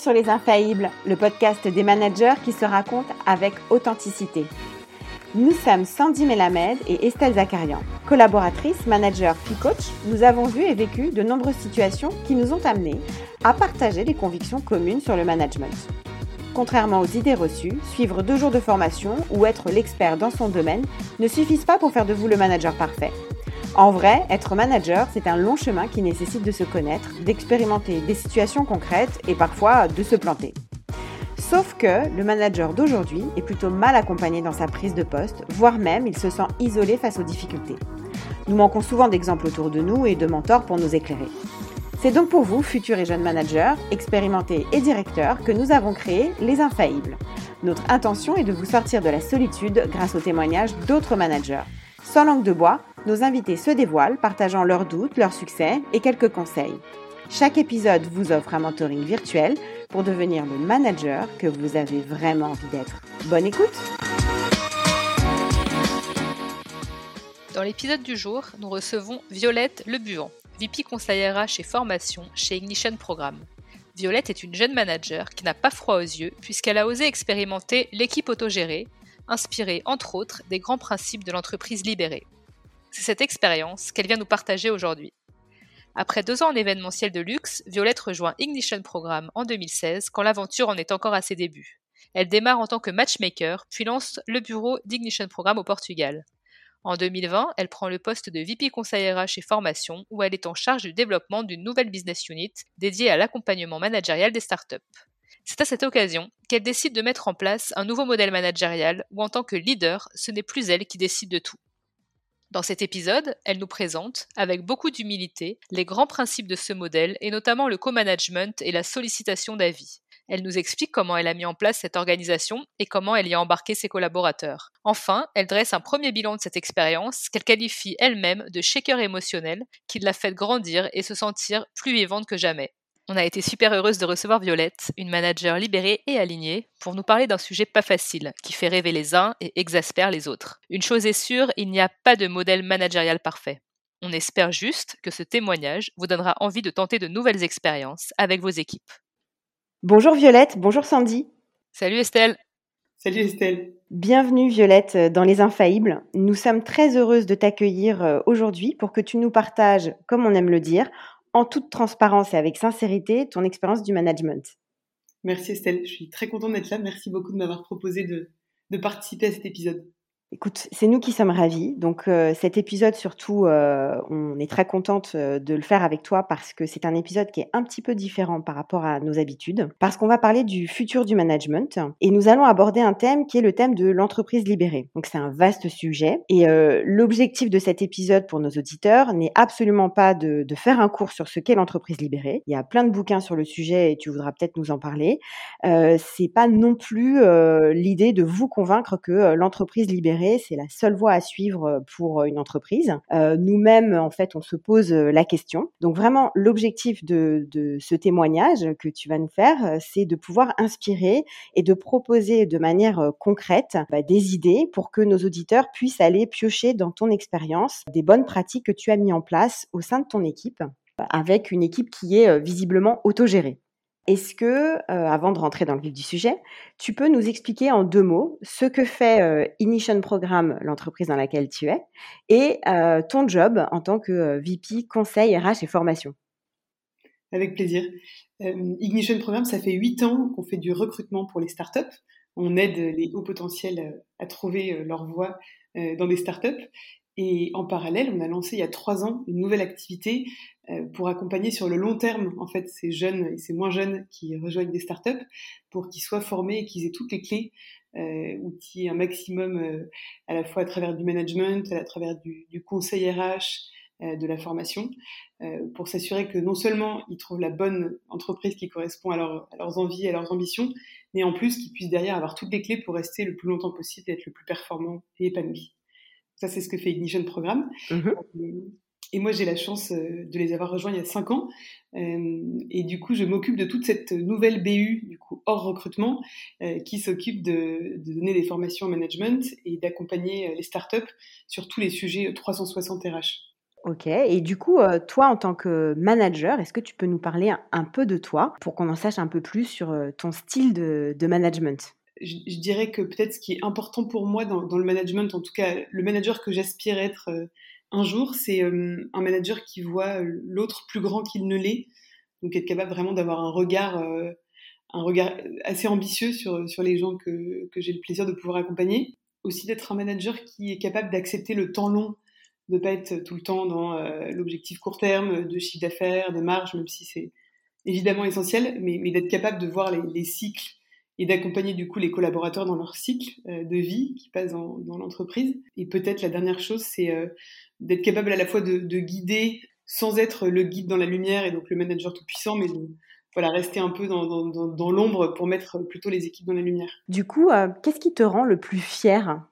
sur Les Infaillibles, le podcast des managers qui se racontent avec authenticité. Nous sommes Sandy Melamed et Estelle Zakarian. Collaboratrices, managers puis coach, nous avons vu et vécu de nombreuses situations qui nous ont amenés à partager des convictions communes sur le management. Contrairement aux idées reçues, suivre deux jours de formation ou être l'expert dans son domaine ne suffisent pas pour faire de vous le manager parfait. En vrai, être manager, c'est un long chemin qui nécessite de se connaître, d'expérimenter des situations concrètes et parfois de se planter. Sauf que le manager d'aujourd'hui est plutôt mal accompagné dans sa prise de poste, voire même il se sent isolé face aux difficultés. Nous manquons souvent d'exemples autour de nous et de mentors pour nous éclairer. C'est donc pour vous, futurs et jeunes managers, expérimentés et directeurs, que nous avons créé Les Infaillibles. Notre intention est de vous sortir de la solitude grâce aux témoignages d'autres managers. Sans langue de bois, nos invités se dévoilent, partageant leurs doutes, leurs succès et quelques conseils. Chaque épisode vous offre un mentoring virtuel pour devenir le manager que vous avez vraiment envie d'être. Bonne écoute Dans l'épisode du jour, nous recevons Violette Lebuan, VP conseillère chez formation chez Ignition Programme. Violette est une jeune manager qui n'a pas froid aux yeux puisqu'elle a osé expérimenter l'équipe autogérée, inspirée entre autres des grands principes de l'entreprise libérée. C'est cette expérience qu'elle vient nous partager aujourd'hui. Après deux ans en événementiel de luxe, Violette rejoint Ignition Programme en 2016 quand l'aventure en est encore à ses débuts. Elle démarre en tant que matchmaker, puis lance le bureau d'Ignition Programme au Portugal. En 2020, elle prend le poste de VP conseillère chez Formation, où elle est en charge du développement d'une nouvelle business unit dédiée à l'accompagnement managérial des startups. C'est à cette occasion qu'elle décide de mettre en place un nouveau modèle managérial où en tant que leader, ce n'est plus elle qui décide de tout. Dans cet épisode, elle nous présente, avec beaucoup d'humilité, les grands principes de ce modèle et notamment le co-management et la sollicitation d'avis. Elle nous explique comment elle a mis en place cette organisation et comment elle y a embarqué ses collaborateurs. Enfin, elle dresse un premier bilan de cette expérience qu'elle qualifie elle-même de shaker émotionnel qui l'a fait grandir et se sentir plus vivante que jamais. On a été super heureuse de recevoir Violette, une manager libérée et alignée, pour nous parler d'un sujet pas facile, qui fait rêver les uns et exaspère les autres. Une chose est sûre, il n'y a pas de modèle managérial parfait. On espère juste que ce témoignage vous donnera envie de tenter de nouvelles expériences avec vos équipes. Bonjour Violette, bonjour Sandy. Salut Estelle. Salut Estelle. Bienvenue Violette dans Les Infaillibles. Nous sommes très heureuses de t'accueillir euh, aujourd'hui pour que tu nous partages, comme on aime le dire, en toute transparence et avec sincérité ton expérience du management. Merci Estelle, je suis très contente d'être là. Merci beaucoup de m'avoir proposé de, de participer à cet épisode. Écoute, c'est nous qui sommes ravis. Donc euh, cet épisode surtout, euh, on est très contente euh, de le faire avec toi parce que c'est un épisode qui est un petit peu différent par rapport à nos habitudes, parce qu'on va parler du futur du management et nous allons aborder un thème qui est le thème de l'entreprise libérée. Donc c'est un vaste sujet et l'objectif de cet épisode pour nos auditeurs n'est absolument pas de, de, faire un cours sur ce qu'est l'entreprise libérée. Il y a plein de bouquins sur le sujet et tu voudras peut-être nous en parler. c'est pas non plus l'idée de vous convaincre que l'entreprise libérée c'est la seule voie à suivre euh, pour euh, une entreprise. Euh, nous-mêmes, en fait, on se pose la question. Donc vraiment, l'objectif de, ce témoignage que tu vas nous faire, c'est de pouvoir inspirer et de proposer de manière concrète bah, des idées pour que nos auditeurs puissent aller piocher dans ton expérience des bonnes pratiques que tu as mis en place au sein de ton équipe avec une équipe qui est visiblement autogérée. Est-ce que, euh, avant de rentrer dans le vif du sujet, tu peux nous expliquer en deux mots ce que fait euh, Ignition Programme, l'entreprise dans laquelle tu es, et euh, ton job en tant que VP conseil RH et formation? Avec plaisir. Ignition Programme, ça fait huit ans qu'on fait du recrutement pour les startups. On aide les hauts potentiels à trouver leur voie dans des startups. Et en parallèle, on a lancé il y a trois ans une nouvelle activité euh, pour accompagner sur le long terme en fait ces jeunes et ces moins jeunes qui rejoignent des startups pour qu'ils soient formés et qu'ils aient toutes les clés euh, ou qu'il y un maximum euh, à la fois à travers du management, à travers du, conseil RH, de la formation, pour s'assurer que non seulement ils trouvent la bonne entreprise qui correspond à, à leurs envies et à leurs ambitions, mais en plus qu'ils puissent derrière avoir toutes les clés pour rester le plus longtemps possible et être le plus performant et épanoui. Ça, c'est ce que fait Ignition Programme. Mmh et moi, j'ai la chance euh, de les avoir rejoints il y a cinq ans. Euh, et du coup, je m'occupe de toute cette nouvelle BU, du coup, hors recrutement, euh, qui s'occupe de, de, donner des formations en management et d'accompagner les startups sur tous les sujets 360 RH. Ok, et du coup, euh, toi en tant que manager, est-ce que tu peux nous parler un, peu de toi pour qu'on en sache un peu plus sur euh, ton style de, management? Je, dirais que peut-être ce qui est important pour moi dans, le management, en tout cas le manager que j'aspire être euh, un jour, c'est un manager qui voit l'autre plus grand qu'il ne l'est, donc être capable vraiment d'avoir un regard, un regard assez ambitieux sur, sur les gens que, que j'ai le plaisir de pouvoir accompagner. Aussi d'être un manager qui est capable d'accepter le temps long de pas être tout le temps dans euh, l'objectif court terme de chiffre d'affaires, de marge, même si c'est évidemment essentiel, mais, d'être capable de voir les cycles et d'accompagner du coup les collaborateurs dans leur cycle euh, de vie qui passe dans, dans l'entreprise. Et peut-être la dernière chose, c'est euh, d'être capable à la fois de, de, guider sans être le guide dans la lumière et donc le manager tout puissant, mais de voilà, rester un peu dans, dans, dans l'ombre pour mettre plutôt les équipes dans la lumière. Du coup, qu'est-ce qui te rend le plus fier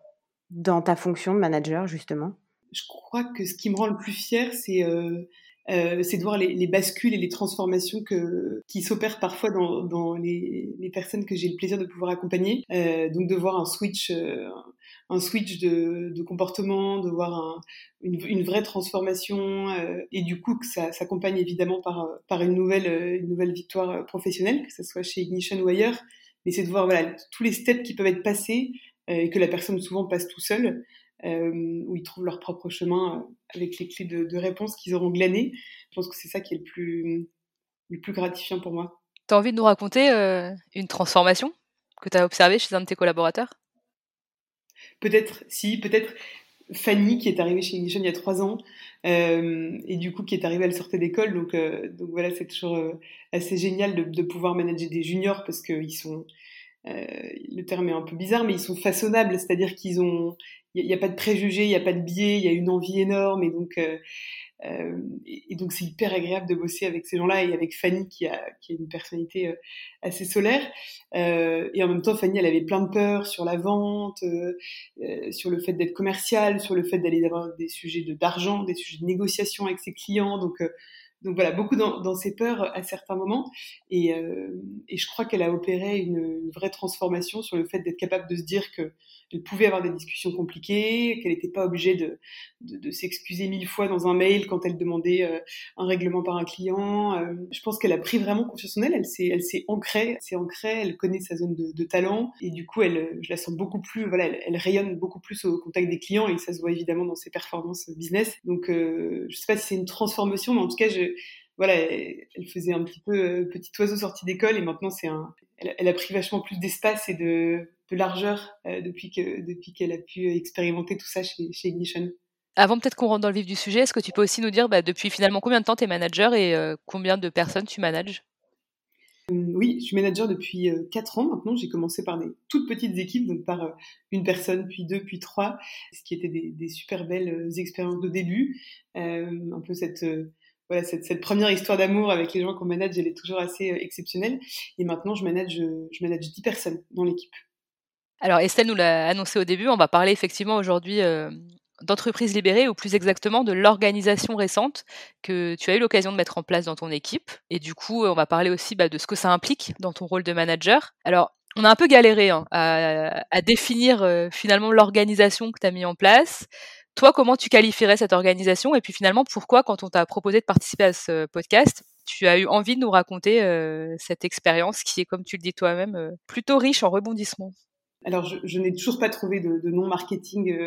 dans ta fonction de manager justement? Je crois que ce qui me rend le plus fier, c'est euh, euh, c'est de voir les, les, bascules et les transformations que, qui s'opèrent parfois dans, dans les, les, personnes que j'ai le plaisir de pouvoir accompagner. Euh, donc de voir un switch, euh, un switch de, de, comportement, de voir un, une, une, vraie transformation, euh, et du coup que ça s'accompagne évidemment par, par une, nouvelle, une nouvelle victoire professionnelle, que ce soit chez Ignition ou ailleurs. Mais c'est de voir voilà, tous les steps qui peuvent être passés et que la personne souvent passe tout seul. Euh, où ils trouvent leur propre chemin euh, avec les clés de, de réponse qu'ils auront glanées. Je pense que c'est ça qui est le plus, le plus gratifiant pour moi. Tu as envie de nous raconter euh, une transformation que tu as observée chez un de tes collaborateurs? Peut-être, si, peut-être Fanny qui est arrivée chez Ignition il y a trois ans euh, et du coup qui est arrivée, elle sortait d'école, donc, euh, donc voilà, c'est toujours assez génial de, de, pouvoir manager des juniors parce qu'ils sont, le terme est un peu bizarre, mais ils sont façonnables, c'est-à-dire qu'ils ont, il n'y a, pas de préjugés, il n'y a pas de biais, il y a une envie énorme et donc euh, euh, et, donc c'est hyper agréable de bosser avec ces gens-là et avec Fanny qui a, qui a une personnalité euh, assez solaire. Euh, et en même temps Fanny elle avait plein de peurs sur la vente, euh, sur le fait d'être commercial, sur le fait d'aller avoir des sujets de d'argent, des sujets de négociation avec ses clients donc donc voilà, beaucoup dans, dans, ses peurs à certains moments. Et, euh, et je crois qu'elle a opéré une, une, vraie transformation sur le fait d'être capable de se dire que elle pouvait avoir des discussions compliquées, qu'elle n'était pas obligée de, de, de s'excuser mille fois dans un mail quand elle demandait euh, un règlement par un client. Euh, je pense qu'elle a pris vraiment confiance en elle. Elle s'est, elle s'est ancrée, s'est ancrée. Elle connaît sa zone de, de, talent et du coup, elle, je la sens beaucoup plus. Voilà, elle, elle, rayonne beaucoup plus au contact des clients et ça se voit évidemment dans ses performances business. Donc, euh, je sais pas si c'est une transformation, mais en tout cas, je voilà, elle faisait un petit peu euh, petit oiseau sorti d'école et maintenant c'est un, elle, a pris vachement plus d'espace et de, de largeur euh, depuis que depuis qu'elle a pu expérimenter tout ça chez, chez Ignition. Avant peut-être qu'on rentre dans le vif du sujet, est-ce que tu peux aussi nous dire bah, depuis finalement combien de temps tu es manager et euh, combien de personnes tu manages? Oui, je suis manager depuis 4 ans maintenant. J'ai commencé par des toutes petites équipes, donc par une personne, puis deux, puis trois, ce qui était des, des super belles expériences de début. Euh, un peu cette voilà, cette, première histoire d'amour avec les gens qu'on manage, elle est toujours assez euh, exceptionnelle. Et maintenant, je manage, je manage 10 personnes dans l'équipe. Alors, Estelle nous l'a annoncé au début, on va parler effectivement aujourd'hui euh, d'entreprise libérée, ou plus exactement de l'organisation récente que tu as eu l'occasion de mettre en place dans ton équipe. Et du coup, on va parler aussi bah, de ce que ça implique dans ton rôle de manager. Alors, on a un peu galéré hein, à, à, définir euh, finalement l'organisation que tu as mis en place. Toi, comment tu qualifierais cette organisation Et puis finalement, pourquoi, quand on t'a proposé de participer à ce podcast, tu as eu envie de nous raconter euh, cette expérience qui est, comme tu le dis toi-même, euh, plutôt riche en rebondissements? Alors, je, n'ai toujours pas trouvé de, nom marketing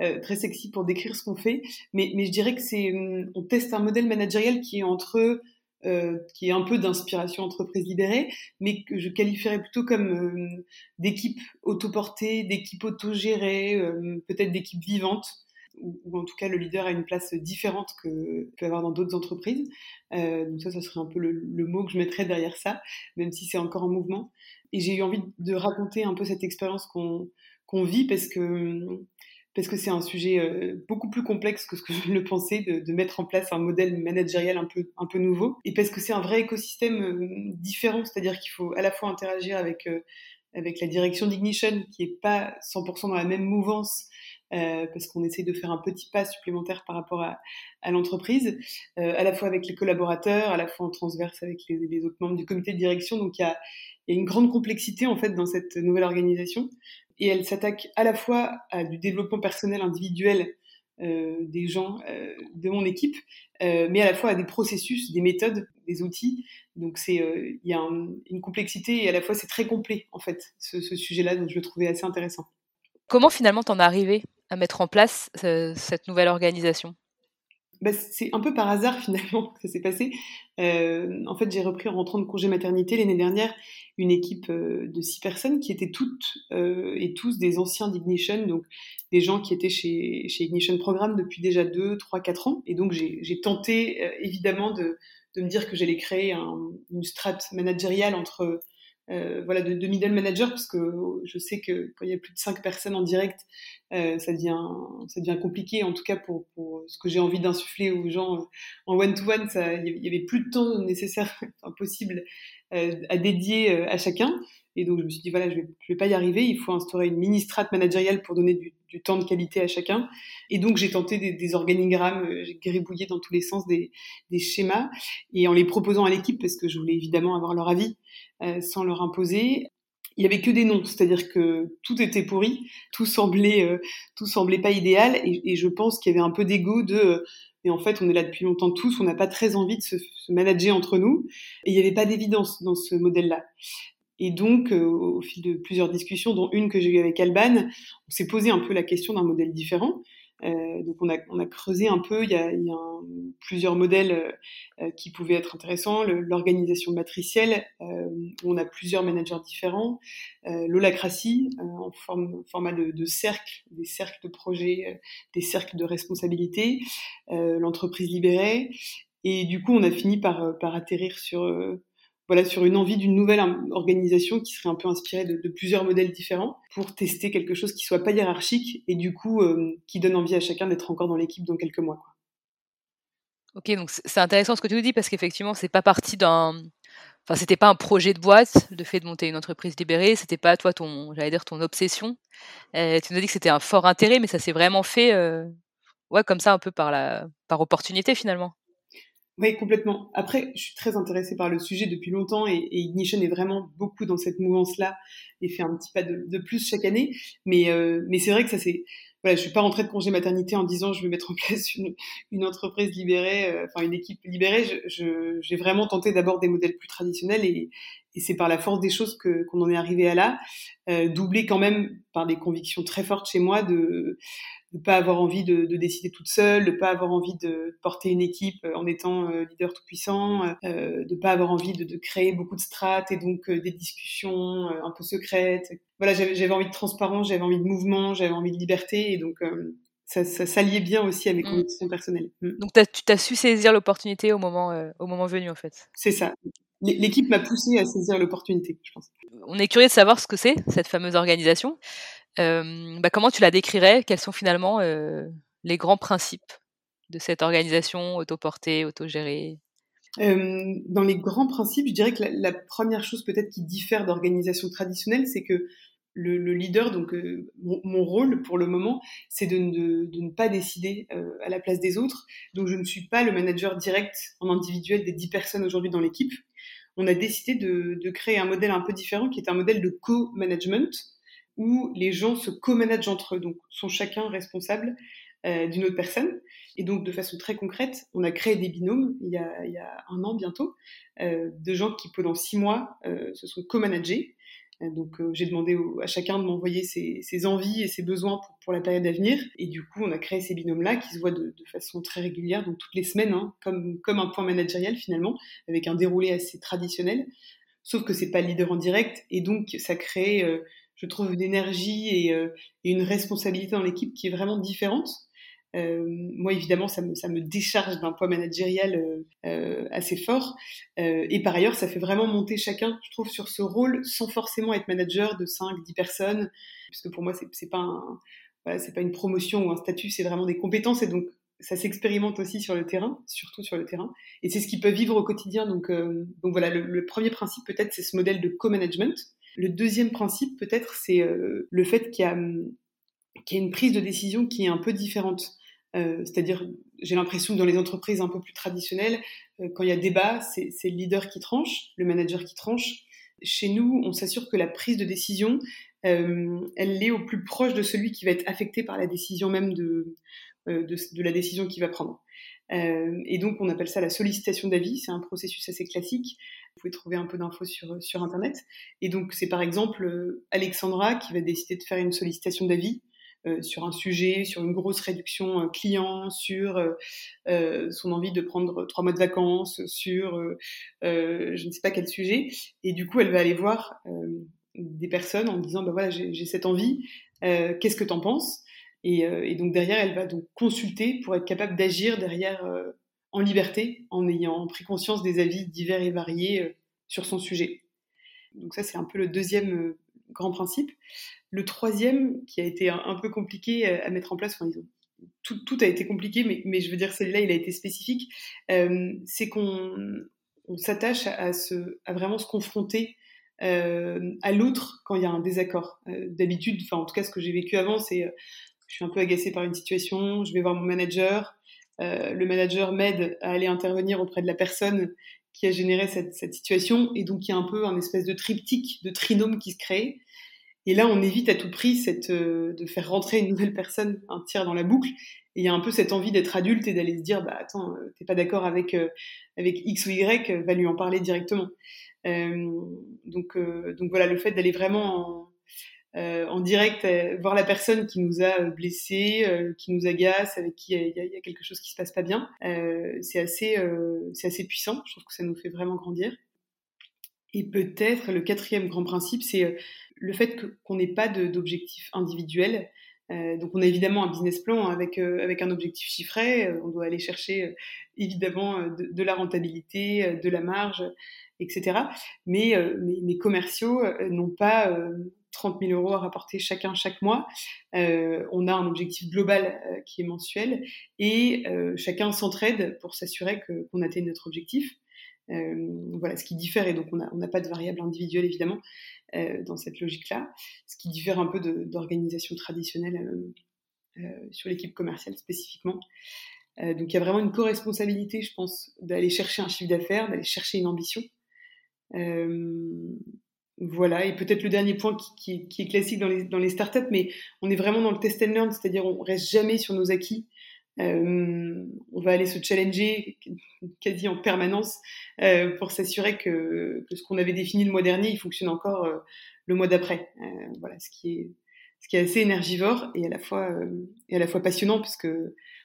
euh, très sexy pour décrire ce qu'on fait, mais, je dirais que c'est, hum, on teste un modèle managériel qui est entre euh, qui est un peu d'inspiration entreprise libérée, mais que je qualifierais plutôt comme d'équipe autoportée, d'équipe autogérée, peut-être d'équipe vivante ou, en tout cas le leader a une place différente que peut avoir dans d'autres entreprises. Euh, donc ça, ça serait un peu le, mot que je mettrais derrière ça, même si c'est encore en mouvement. Et j'ai eu envie de raconter un peu cette expérience qu'on vit parce que parce que c'est un sujet euh, beaucoup plus complexe que ce que je le pensais de, de, mettre en place un modèle managérial un peu un peu nouveau et parce que c'est un vrai écosystème euh, différent, c'est-à-dire qu'il faut à la fois interagir avec avec la direction d'Ignition qui est pas 100% dans la même mouvance euh, parce qu'on essaie de faire un petit pas supplémentaire par rapport à, l'entreprise, euh, à la fois avec les collaborateurs, à la fois en transverse avec les, autres membres du comité de direction. Donc il y a, une grande complexité en fait dans cette nouvelle organisation et elle s'attaque à la fois à du développement personnel individuel des gens de mon équipe, mais à la fois à des processus, des méthodes, des outils. Donc c'est il y a une complexité et à la fois c'est très complet en fait ce, ce sujet-là, donc je le trouvais assez intéressant. Comment finalement t'en es arrivé à mettre en place cette nouvelle organisation? Bah, c'est un peu par hasard finalement que ça s'est passé. Euh, en fait, j'ai repris en rentrant de congé maternité l'année dernière une équipe euh, de six personnes qui étaient toutes euh, et tous des anciens d'Ignition, donc des gens qui étaient chez, chez Ignition Programme depuis déjà deux, trois, quatre ans. Et donc j'ai tenté évidemment de, de, me dire que j'allais créer un, une strate managériale entre euh, voilà, de, de, middle manager, parce que je sais que quand il y a plus de cinq personnes en direct, euh, ça, devient, ça devient compliqué, en tout cas pour, ce que j'ai envie d'insuffler aux gens euh, en one-to-one, il y avait plus de temps nécessaire, enfin, possible à dédier à chacun. Et donc, je me suis dit, voilà, je je vais pas y arriver. Il faut instaurer une mini strate managériale pour donner du, temps de qualité à chacun. Et donc, j'ai tenté des, organigrammes, j'ai gribouillé dans tous les sens des, schémas et en les proposant à l'équipe parce que je voulais évidemment avoir leur avis euh, sans leur imposer. Il y avait que des noms, c'est-à-dire que tout était pourri, tout semblait, euh, tout semblait pas idéal, et, et je pense qu'il y avait un peu d'ego de, mais en fait, on est là depuis longtemps tous, on n'a pas très envie de se, se, manager entre nous, et il n'y avait pas d'évidence dans ce modèle-là. Et donc, euh, au fil de plusieurs discussions, dont une que j'ai eue avec Alban, on s'est posé un peu la question d'un modèle différent. Euh, donc on a, on a, creusé un peu, il y a, il y a plusieurs modèles euh, euh qui pouvaient être intéressants, l'organisation matricielle, euh, où on a plusieurs managers différents, euh, l'holacratie en forme, format de, de cercle, des cercles de projets, des cercles de responsabilité, l'entreprise libérée, et du coup on a fini par, par atterrir sur voilà, sur une envie d'une nouvelle organisation qui serait un peu inspirée de, plusieurs modèles différents pour tester quelque chose qui soit pas hiérarchique et du coup euh, qui donne envie à chacun d'être encore dans l'équipe dans quelques mois. Ok, donc c'est intéressant ce que tu nous dis parce qu'effectivement c'est pas parti d'un, enfin c'était pas un projet de boîte, le fait de monter une entreprise libérée, c'était pas toi ton, j'allais dire ton obsession. Euh, tu nous as dit que c'était un fort intérêt, mais ça s'est vraiment fait, euh, ouais, comme ça un peu par la, par opportunité finalement. Oui, complètement. Après, je suis très intéressée par le sujet depuis longtemps et, Ignition est vraiment beaucoup dans cette mouvance-là et fait un petit pas de, de plus chaque année. Mais, euh, mais c'est vrai que ça c'est, voilà, je suis pas rentrée de congé maternité en disant je vais mettre en place une, une entreprise libérée, euh, enfin une équipe libérée. Je, j'ai vraiment tenté d'abord des modèles plus traditionnels et, et c'est par la force des choses que qu'on en est arrivé à là, euh, doublé quand même par des convictions très fortes chez moi de de pas avoir envie de, de, décider toute seule, de pas avoir envie de porter une équipe euh, en étant euh, leader tout puissant, euh, de pas avoir envie de, de, créer beaucoup de strates et donc des discussions un peu secrètes. Voilà, j'avais envie de transparence, j'avais envie de mouvement, j'avais envie de liberté et donc ça, ça s'alliait bien aussi à mes mmh. convictions personnelles. Mmh. Donc tu as su saisir l'opportunité au moment au moment venu en fait. C'est ça. L'équipe m'a poussé à saisir l'opportunité, je pense. On est curieux de savoir ce que c'est cette fameuse organisation. Bah, comment tu la décrirais? Quels sont finalement les grands principes de cette organisation autoportée, autogérée? Dans les grands principes, je dirais que la, première chose peut-être qui diffère d'organisation traditionnelle, c'est que le, le, leader, donc mon, rôle pour le moment, c'est de, ne pas décider à la place des autres. Donc je ne suis pas le manager direct en individuel des dix personnes aujourd'hui dans l'équipe. On a décidé de, créer un modèle un peu différent qui est un modèle de co-management où les gens se co-managent entre eux, donc sont chacun responsable euh, d'une autre personne. Et donc, de façon très concrète, on a créé des binômes il y a, un an bientôt, euh, de gens qui pendant six mois euh, se sont co-managés. Donc, j'ai demandé à chacun de m'envoyer ses, envies et ses besoins pour, la période à venir. Et du coup, on a créé ces binômes-là qui se voient de, façon très régulière, donc toutes les semaines, hein, comme, un point managérial finalement, avec un déroulé assez traditionnel. Sauf que c'est pas le leader en direct, et donc ça crée je trouve, une énergie et, euh, et une responsabilité dans l'équipe qui est vraiment différente. Euh, moi, évidemment, ça me, ça me décharge d'un poids managérial euh, assez fort. Et par ailleurs, ça fait vraiment monter chacun, je trouve, sur ce rôle sans forcément être manager de 5, 10 personnes. Puisque pour moi, c'est pas, pas une promotion ou un statut, c'est vraiment des compétences. Et donc, ça s'expérimente aussi sur le terrain, surtout sur le terrain. Et c'est ce qu'ils peuvent vivre au quotidien. Donc, donc voilà, le premier principe, peut-être, c'est ce modèle de co-management le deuxième principe, peut-être, c'est euh, le fait qu'il y, a une prise de décision qui est un peu différente. Euh, C'est-à-dire, j'ai l'impression que dans les entreprises un peu plus traditionnelles, euh, quand il y a débat, c'est le leader qui tranche, le manager qui tranche. Chez nous, on s'assure que la prise de décision, elle est au plus proche de celui qui va être affecté par la décision même de, la décision qu'il va prendre. Et donc, on appelle ça la sollicitation d'avis. C'est un processus assez classique. Vous pouvez trouver un peu d'infos sur, sur Internet. Et donc, c'est par exemple Alexandra qui va décider de faire une sollicitation d'avis euh, sur un sujet, sur une grosse réduction euh, client, sur euh, son envie de prendre trois mois de vacances, sur je ne sais pas quel sujet. Et du coup, elle va aller voir des personnes en disant, bah voilà, j'ai cette envie, qu'est-ce que tu en penses? Et, donc derrière, elle va donc consulter pour être capable d'agir derrière en liberté, en ayant pris conscience des avis divers et variés sur son sujet. Donc ça, c'est un peu le deuxième grand principe. Le troisième, qui a été un, peu compliqué euh, à mettre en place, tout, a été compliqué, mais, je veux dire, celui-là, il a été spécifique, euh, c'est qu'on s'attache à, vraiment se confronter euh, à l'autre quand il y a un désaccord. D'habitude, enfin, en tout cas, ce que j'ai vécu avant, c'est je suis un peu agacée par une situation, je vais voir mon manager, le manager m'aide à aller intervenir auprès de la personne qui a généré cette, situation, et donc il y a un peu un espèce de triptyque, de trinôme qui se crée. Et là, on évite à tout prix euh, de faire rentrer une nouvelle personne, un tiers dans la boucle. Et il y a un peu cette envie d'être adulte et d'aller se dire, bah attends, euh, t'es pas d'accord avec euh, avec X ou Y, va lui en parler directement. donc donc voilà, le fait d'aller vraiment en, en direct voir la personne qui nous a blessés, qui nous agace, avec qui il y, a quelque chose qui se passe pas bien, c'est assez c'est assez puissant. Je trouve que ça nous fait vraiment grandir. Et peut-être le quatrième grand principe, c'est le fait qu'on n'ait pas d'objectif individuel. Euh, donc on a évidemment un business plan avec, euh, avec un objectif chiffré, euh, on doit aller chercher évidemment de, la rentabilité, de la marge, etc. Mais mes, commerciaux n'ont pas 30 000 euros à rapporter chacun chaque mois. on a un objectif global qui est mensuel et chacun s'entraide pour s'assurer qu'on atteigne notre objectif. voilà ce qui diffère et donc on n'a pas de variable individuelle évidemment, euh, dans cette logique-là, ce qui diffère un peu d'organisation traditionnelle euh, euh, sur l'équipe commerciale spécifiquement. donc il y a vraiment une co-responsabilité, je pense, d'aller chercher un chiffre d'affaires, d'aller chercher une ambition. Voilà, et peut-être le dernier point qui, est classique dans les, startups, mais on est vraiment dans le test and learn, c'est-à-dire on reste jamais sur nos acquis. Euh, on va aller se challenger quasi en permanence euh, pour s'assurer que, ce qu'on avait défini le mois dernier, il fonctionne encore euh, le mois d'après. voilà, ce qui est assez énergivore et à la fois et à la fois passionnant puisque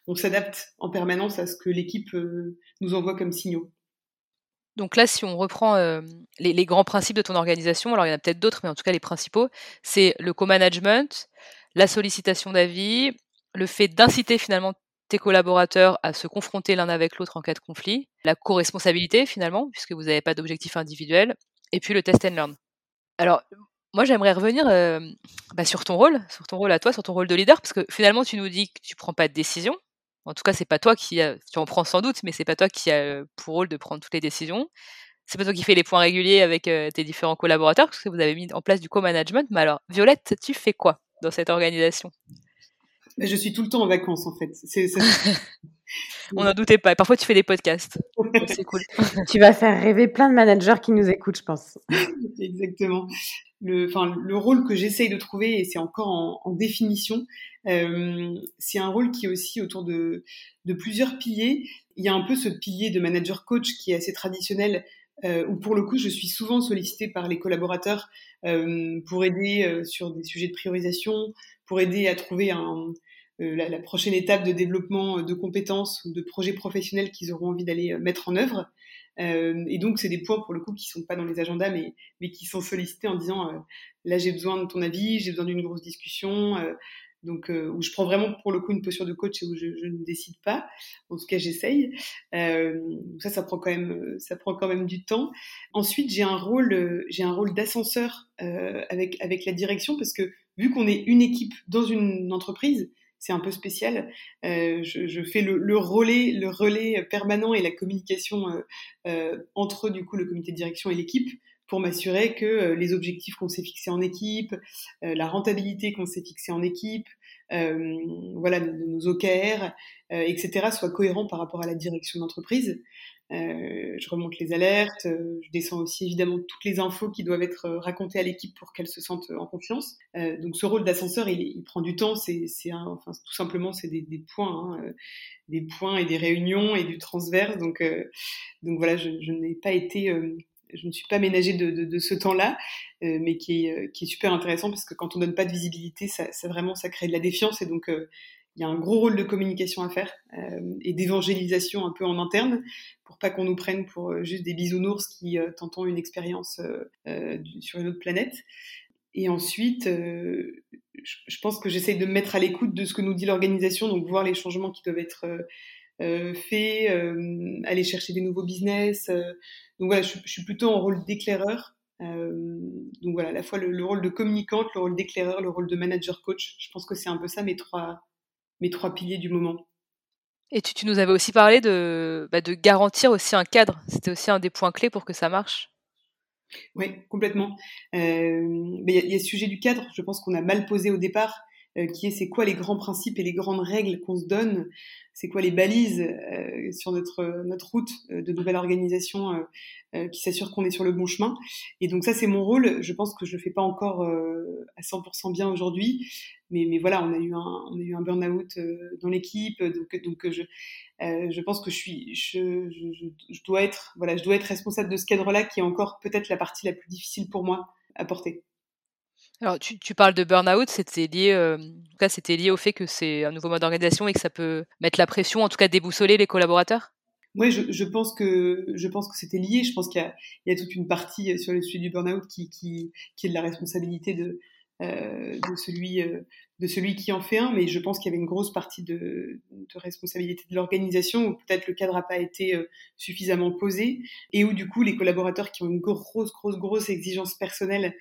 on s'adapte en permanence à ce que l'équipe nous envoie comme signaux. Donc là, si on reprend les, les, grands principes de ton organisation, alors il y en a peut-être d'autres, mais en tout cas les principaux, c'est le co-management, la sollicitation d'avis, le fait d'inciter finalement tes collaborateurs à se confronter l'un avec l'autre en cas de conflit, la co-responsabilité finalement, puisque vous n'avez pas d'objectif individuel, et puis le test and learn. Alors, moi j'aimerais revenir euh, bah, sur ton rôle, sur ton rôle à toi, sur ton rôle de leader, parce que finalement tu nous dis que tu prends pas de décision. En tout cas, c'est pas toi qui tu en prends sans doute, mais c'est pas toi qui euh, pour rôle de prendre toutes les décisions. C'est pas toi qui fais les points réguliers avec tes différents collaborateurs, parce que vous avez mis en place du co-management. Mais alors, Violette, tu fais quoi dans cette organisation? Je suis tout le temps en vacances, en fait. On n'en doutait pas. Parfois, tu fais des podcasts. C'est cool. tu vas faire rêver plein de managers qui nous écoutent, je pense. Exactement. Le, enfin, le rôle que j'essaye de trouver, et c'est encore en, définition, euh, c'est un rôle qui est aussi autour de, de plusieurs piliers. Il y a un peu ce pilier de manager coach qui est assez traditionnel, euh, où pour le coup, je suis souvent sollicitée par les collaborateurs euh, pour aider euh, sur des sujets de priorisation, pour aider à trouver un, euh, la, prochaine étape de développement euh, de compétences ou de projets professionnels qu'ils auront envie d'aller mettre en œuvre. et donc, c'est des points pour le coup qui sont pas dans les agendas, mais, mais qui sont sollicités en disant là j'ai besoin de ton avis, j'ai besoin d'une grosse discussion. Donc, où je prends vraiment pour le coup une posture de coach et où je, ne décide pas. En tout cas, j'essaye. ça, ça prend quand même, ça prend quand même du temps. Ensuite, j'ai un rôle, j'ai un rôle d'ascenseur avec avec la direction parce que vu qu'on est une équipe dans une entreprise, c'est un peu spécial. Euh, je, fais le, relais, le relais permanent et la communication euh, euh, entre du coup le comité de direction et l'équipe pour m'assurer que les objectifs qu'on s'est fixés en équipe, la rentabilité qu'on s'est fixée en équipe, voilà nos, OKR, etc. soient cohérents par rapport à la direction d'entreprise. Euh, je remonte les alertes, euh, je descends aussi évidemment toutes les infos qui doivent être euh, racontées à l'équipe pour qu'elle se sente en confiance. donc ce rôle d'ascenseur, il, prend du temps. C'est, tout simplement, c'est des, points, hein, des points et des réunions et du transverse. Donc, voilà, je n'ai pas été je ne suis pas ménagée de, ce temps-là, euh, mais qui est, qui est, super intéressant parce que quand on donne pas de visibilité, ça, vraiment ça crée de la défiance et donc il y a un gros rôle de communication à faire euh, et d'évangélisation un peu en interne pour pas qu'on nous prenne pour euh, juste des bisounours qui euh, tentent une expérience euh, sur une autre planète. Et ensuite, je pense que j'essaye de me mettre à l'écoute de ce que nous dit l'organisation, donc voir les changements qui doivent être faits, aller chercher des nouveaux business. donc voilà, je, je, suis plutôt en rôle d'éclaireur. donc voilà, à la fois le, le rôle de communicante, le rôle d'éclaireur, le rôle de manager coach. Je pense que c'est un peu ça mes trois mes trois piliers du moment. Et tu, tu nous avais aussi parlé de, bah, de garantir aussi un cadre. C'était aussi un des points clés pour que ça marche. Oui, complètement. Euh, il y, y, a ce sujet du cadre, je pense qu'on a mal posé au départ, euh, qui est c'est quoi les grands principes et les grandes règles qu'on se donne, c'est quoi les balises euh, sur notre, notre route euh, de nouvelle organisation euh, euh, qui s'assure qu'on est sur le bon chemin. Et donc ça, c'est mon rôle. Je pense que je le fais pas encore à 100% bien aujourd'hui, mais, mais voilà, on a eu un, un burn-out dans l'équipe, donc, donc je, je pense que je suis, je, je, dois être, voilà, je dois être responsable de ce cadre-là, qui est encore peut-être la partie la plus difficile pour moi à porter. Alors, tu, tu parles de burn-out, c'était lié, euh, en tout cas, c'était lié au fait que c'est un nouveau mode d'organisation et que ça peut mettre la pression, en tout cas déboussoler les collaborateurs? Oui, je, je, pense que je pense que c'était lié. Je pense qu'il y, y, a toute une partie sur le sujet du burn-out qui, qui, qui est de la responsabilité de, euh, de celui euh, de celui qui en fait un, mais je pense qu'il y avait une grosse partie de, de responsabilité de l'organisation où peut-être le cadre n'a pas été euh, suffisamment posé et où du coup les collaborateurs qui ont une grosse grosse grosse exigence personnelle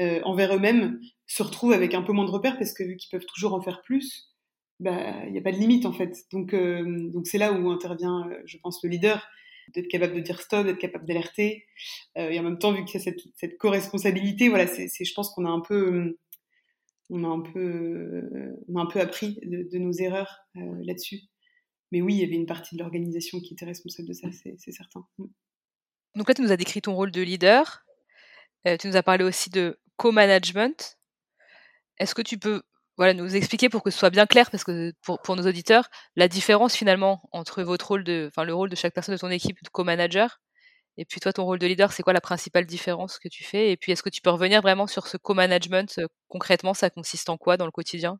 euh, envers eux-mêmes se retrouvent avec un peu moins de repères parce que vu qu'ils peuvent toujours en faire plus, bah il n'y a pas de limite en fait. Donc euh, donc c'est là où intervient, euh, je pense, le leader d'être capable de dire stop, d'être capable d'alerter. Euh, et en même temps, vu qu'il y a cette, cette co-responsabilité, voilà, je pense qu'on a un peu, on a un peu, on a un peu appris de, nos erreurs euh, là-dessus. Mais oui, il y avait une partie de l'organisation qui était responsable de ça, c'est, c'est certain. Mm. Donc là, tu nous as décrit ton rôle de leader. Euh, tu nous as parlé aussi de co-management. Est-ce que tu peux voilà, nous expliquer pour que ce soit bien clair, parce que pour, pour nos auditeurs, la différence finalement entre votre rôle de, enfin le rôle de chaque personne de ton équipe de co-manager, et puis toi ton rôle de leader, c'est quoi la principale différence que tu fais? Et puis est-ce que tu peux revenir vraiment sur ce co-management euh, concrètement, ça consiste en quoi dans le quotidien?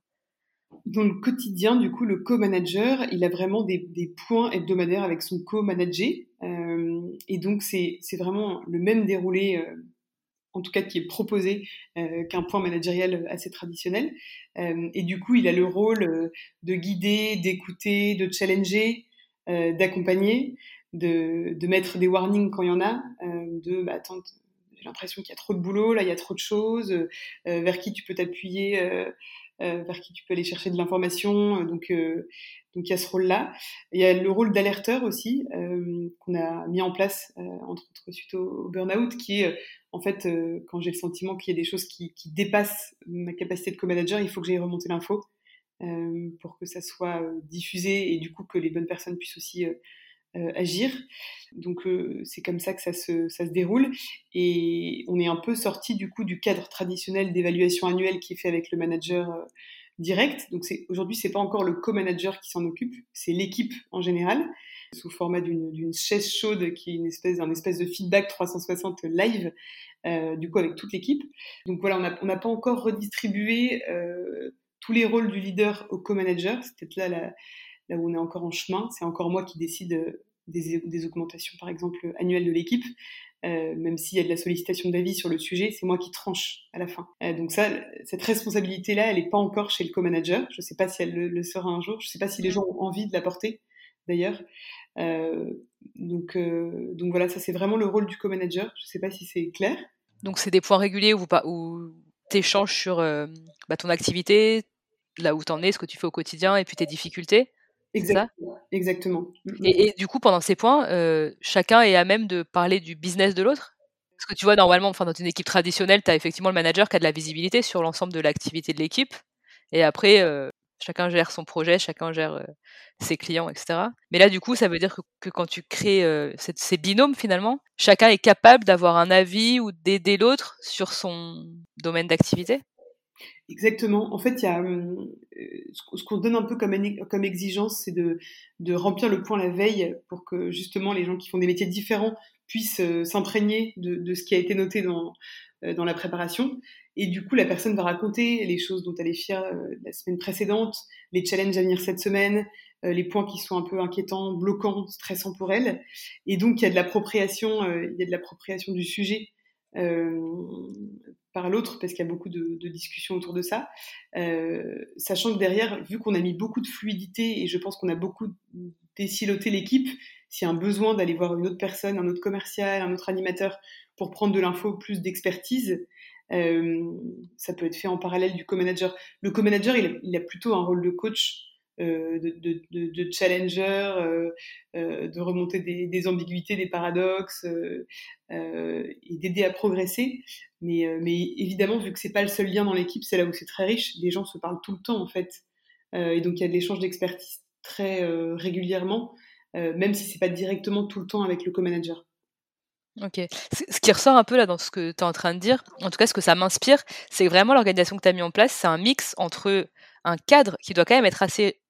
Dans le quotidien, du coup, le co-manager, il a vraiment des, points hebdomadaires avec son co-manager. Euh, et donc, c'est vraiment le même déroulé euh, en tout cas qui est proposé qu'un point managériel assez traditionnel. Et du coup, il a le rôle de guider, d'écouter, de challenger, d'accompagner, de, mettre des warnings quand il y en a, euh, de bah, attends, j'ai l'impression qu'il y a trop de boulot, là il y a trop de choses, euh, vers qui tu peux t'appuyer, vers qui tu peux aller chercher de l'information. donc donc il y a ce rôle-là. Il y a le rôle d'alerteur aussi euh, qu'on a mis en place euh, entre autres suite au, au burn-out, qui est en fait, euh, quand j'ai le sentiment qu'il y a des choses qui, qui, dépassent ma capacité de co-manager, il faut que j'aille remonter l'info euh, pour que ça soit euh, diffusé et du coup que les bonnes personnes puissent aussi euh, euh agir. Donc c'est comme ça que ça se, ça se déroule et on est un peu sorti du coup du cadre traditionnel d'évaluation annuelle qui est fait avec le manager direct. Donc aujourd'hui c'est pas encore le co-manager qui s'en occupe, c'est l'équipe en général sous format d'une chaise chaude qui est une espèce d'un espèce de feedback 360 live euh, du coup avec toute l'équipe. Donc voilà, on n'a pas encore redistribué euh, tous les rôles du leader au co-manager. C'est peut-être là, là, là où on est encore en chemin. C'est encore moi qui décide euh, des, augmentations par exemple annuelles de l'équipe. Euh, même s'il y a de la sollicitation d'avis sur le sujet, c'est moi qui tranche à la fin. Euh, donc ça, cette responsabilité-là, elle n'est pas encore chez le co-manager. Je ne sais pas si elle le, sera un jour. Je ne sais pas si les gens ont envie de la porter, d'ailleurs. Donc, voilà, ça c'est vraiment le rôle du co-manager. Je ne sais pas si c'est clair. Donc c'est des points réguliers où, où tu échanges sur bah, ton activité, là où tu en es, ce que tu fais au quotidien et puis tes difficultés? Exactement. Exactement. Et, et, du coup, pendant ces points, euh, chacun est à même de parler du business de l'autre? Parce que tu vois, normalement, enfin, dans une équipe traditionnelle, tu as effectivement le manager qui a de la visibilité sur l'ensemble de l'activité de l'équipe. Et après, euh, chacun gère son projet, chacun gère ses clients, etc. Mais là, du coup, ça veut dire que, quand tu crées ces binômes, finalement, chacun est capable d'avoir un avis ou d'aider l'autre sur son domaine d'activité? Exactement. En fait, il y a hum, ce qu'on donne un peu comme, comme exigence, c'est de, de remplir le point la veille pour que justement les gens qui font des métiers différents puissent s'imprégner de, de, ce qui a été noté dans, dans la préparation. Et du coup, la personne va raconter les choses dont elle est fière euh, la semaine précédente, les challenges à venir cette semaine, euh, les points qui sont un peu inquiétants, bloquants, stressants pour elle. Et donc, il y a de l'appropriation, euh, il y a de l'appropriation du sujet l'autre, parce qu'il y a beaucoup de, discussions autour de ça. sachant que derrière, vu qu'on a mis beaucoup de fluidité et je pense qu'on a beaucoup déciloté l'équipe, s'il y a un besoin d'aller voir une autre personne, un autre commercial, un autre animateur pour prendre de l'info, plus d'expertise, euh, ça peut être fait en parallèle du co-manager. Le co-manager, il, a plutôt un rôle de coach, euh, de, de, de, de, challenger, euh, euh de remonter des, ambiguïtés, des paradoxes euh, euh, et d'aider à progresser. Mais, mais, évidemment, vu que c'est pas le seul lien dans l'équipe, c'est là où c'est très riche. Les gens se parlent tout le temps en fait, et donc il y a de l'échange d'expertise très régulièrement, même si c'est pas directement tout le temps avec le co-manager. Ok. Ce qui ressort un peu là dans ce que tu es en train de dire, en tout cas ce que ça m'inspire, c'est vraiment l'organisation que tu as mis en place, c'est un mix entre un cadre qui doit quand même être assez,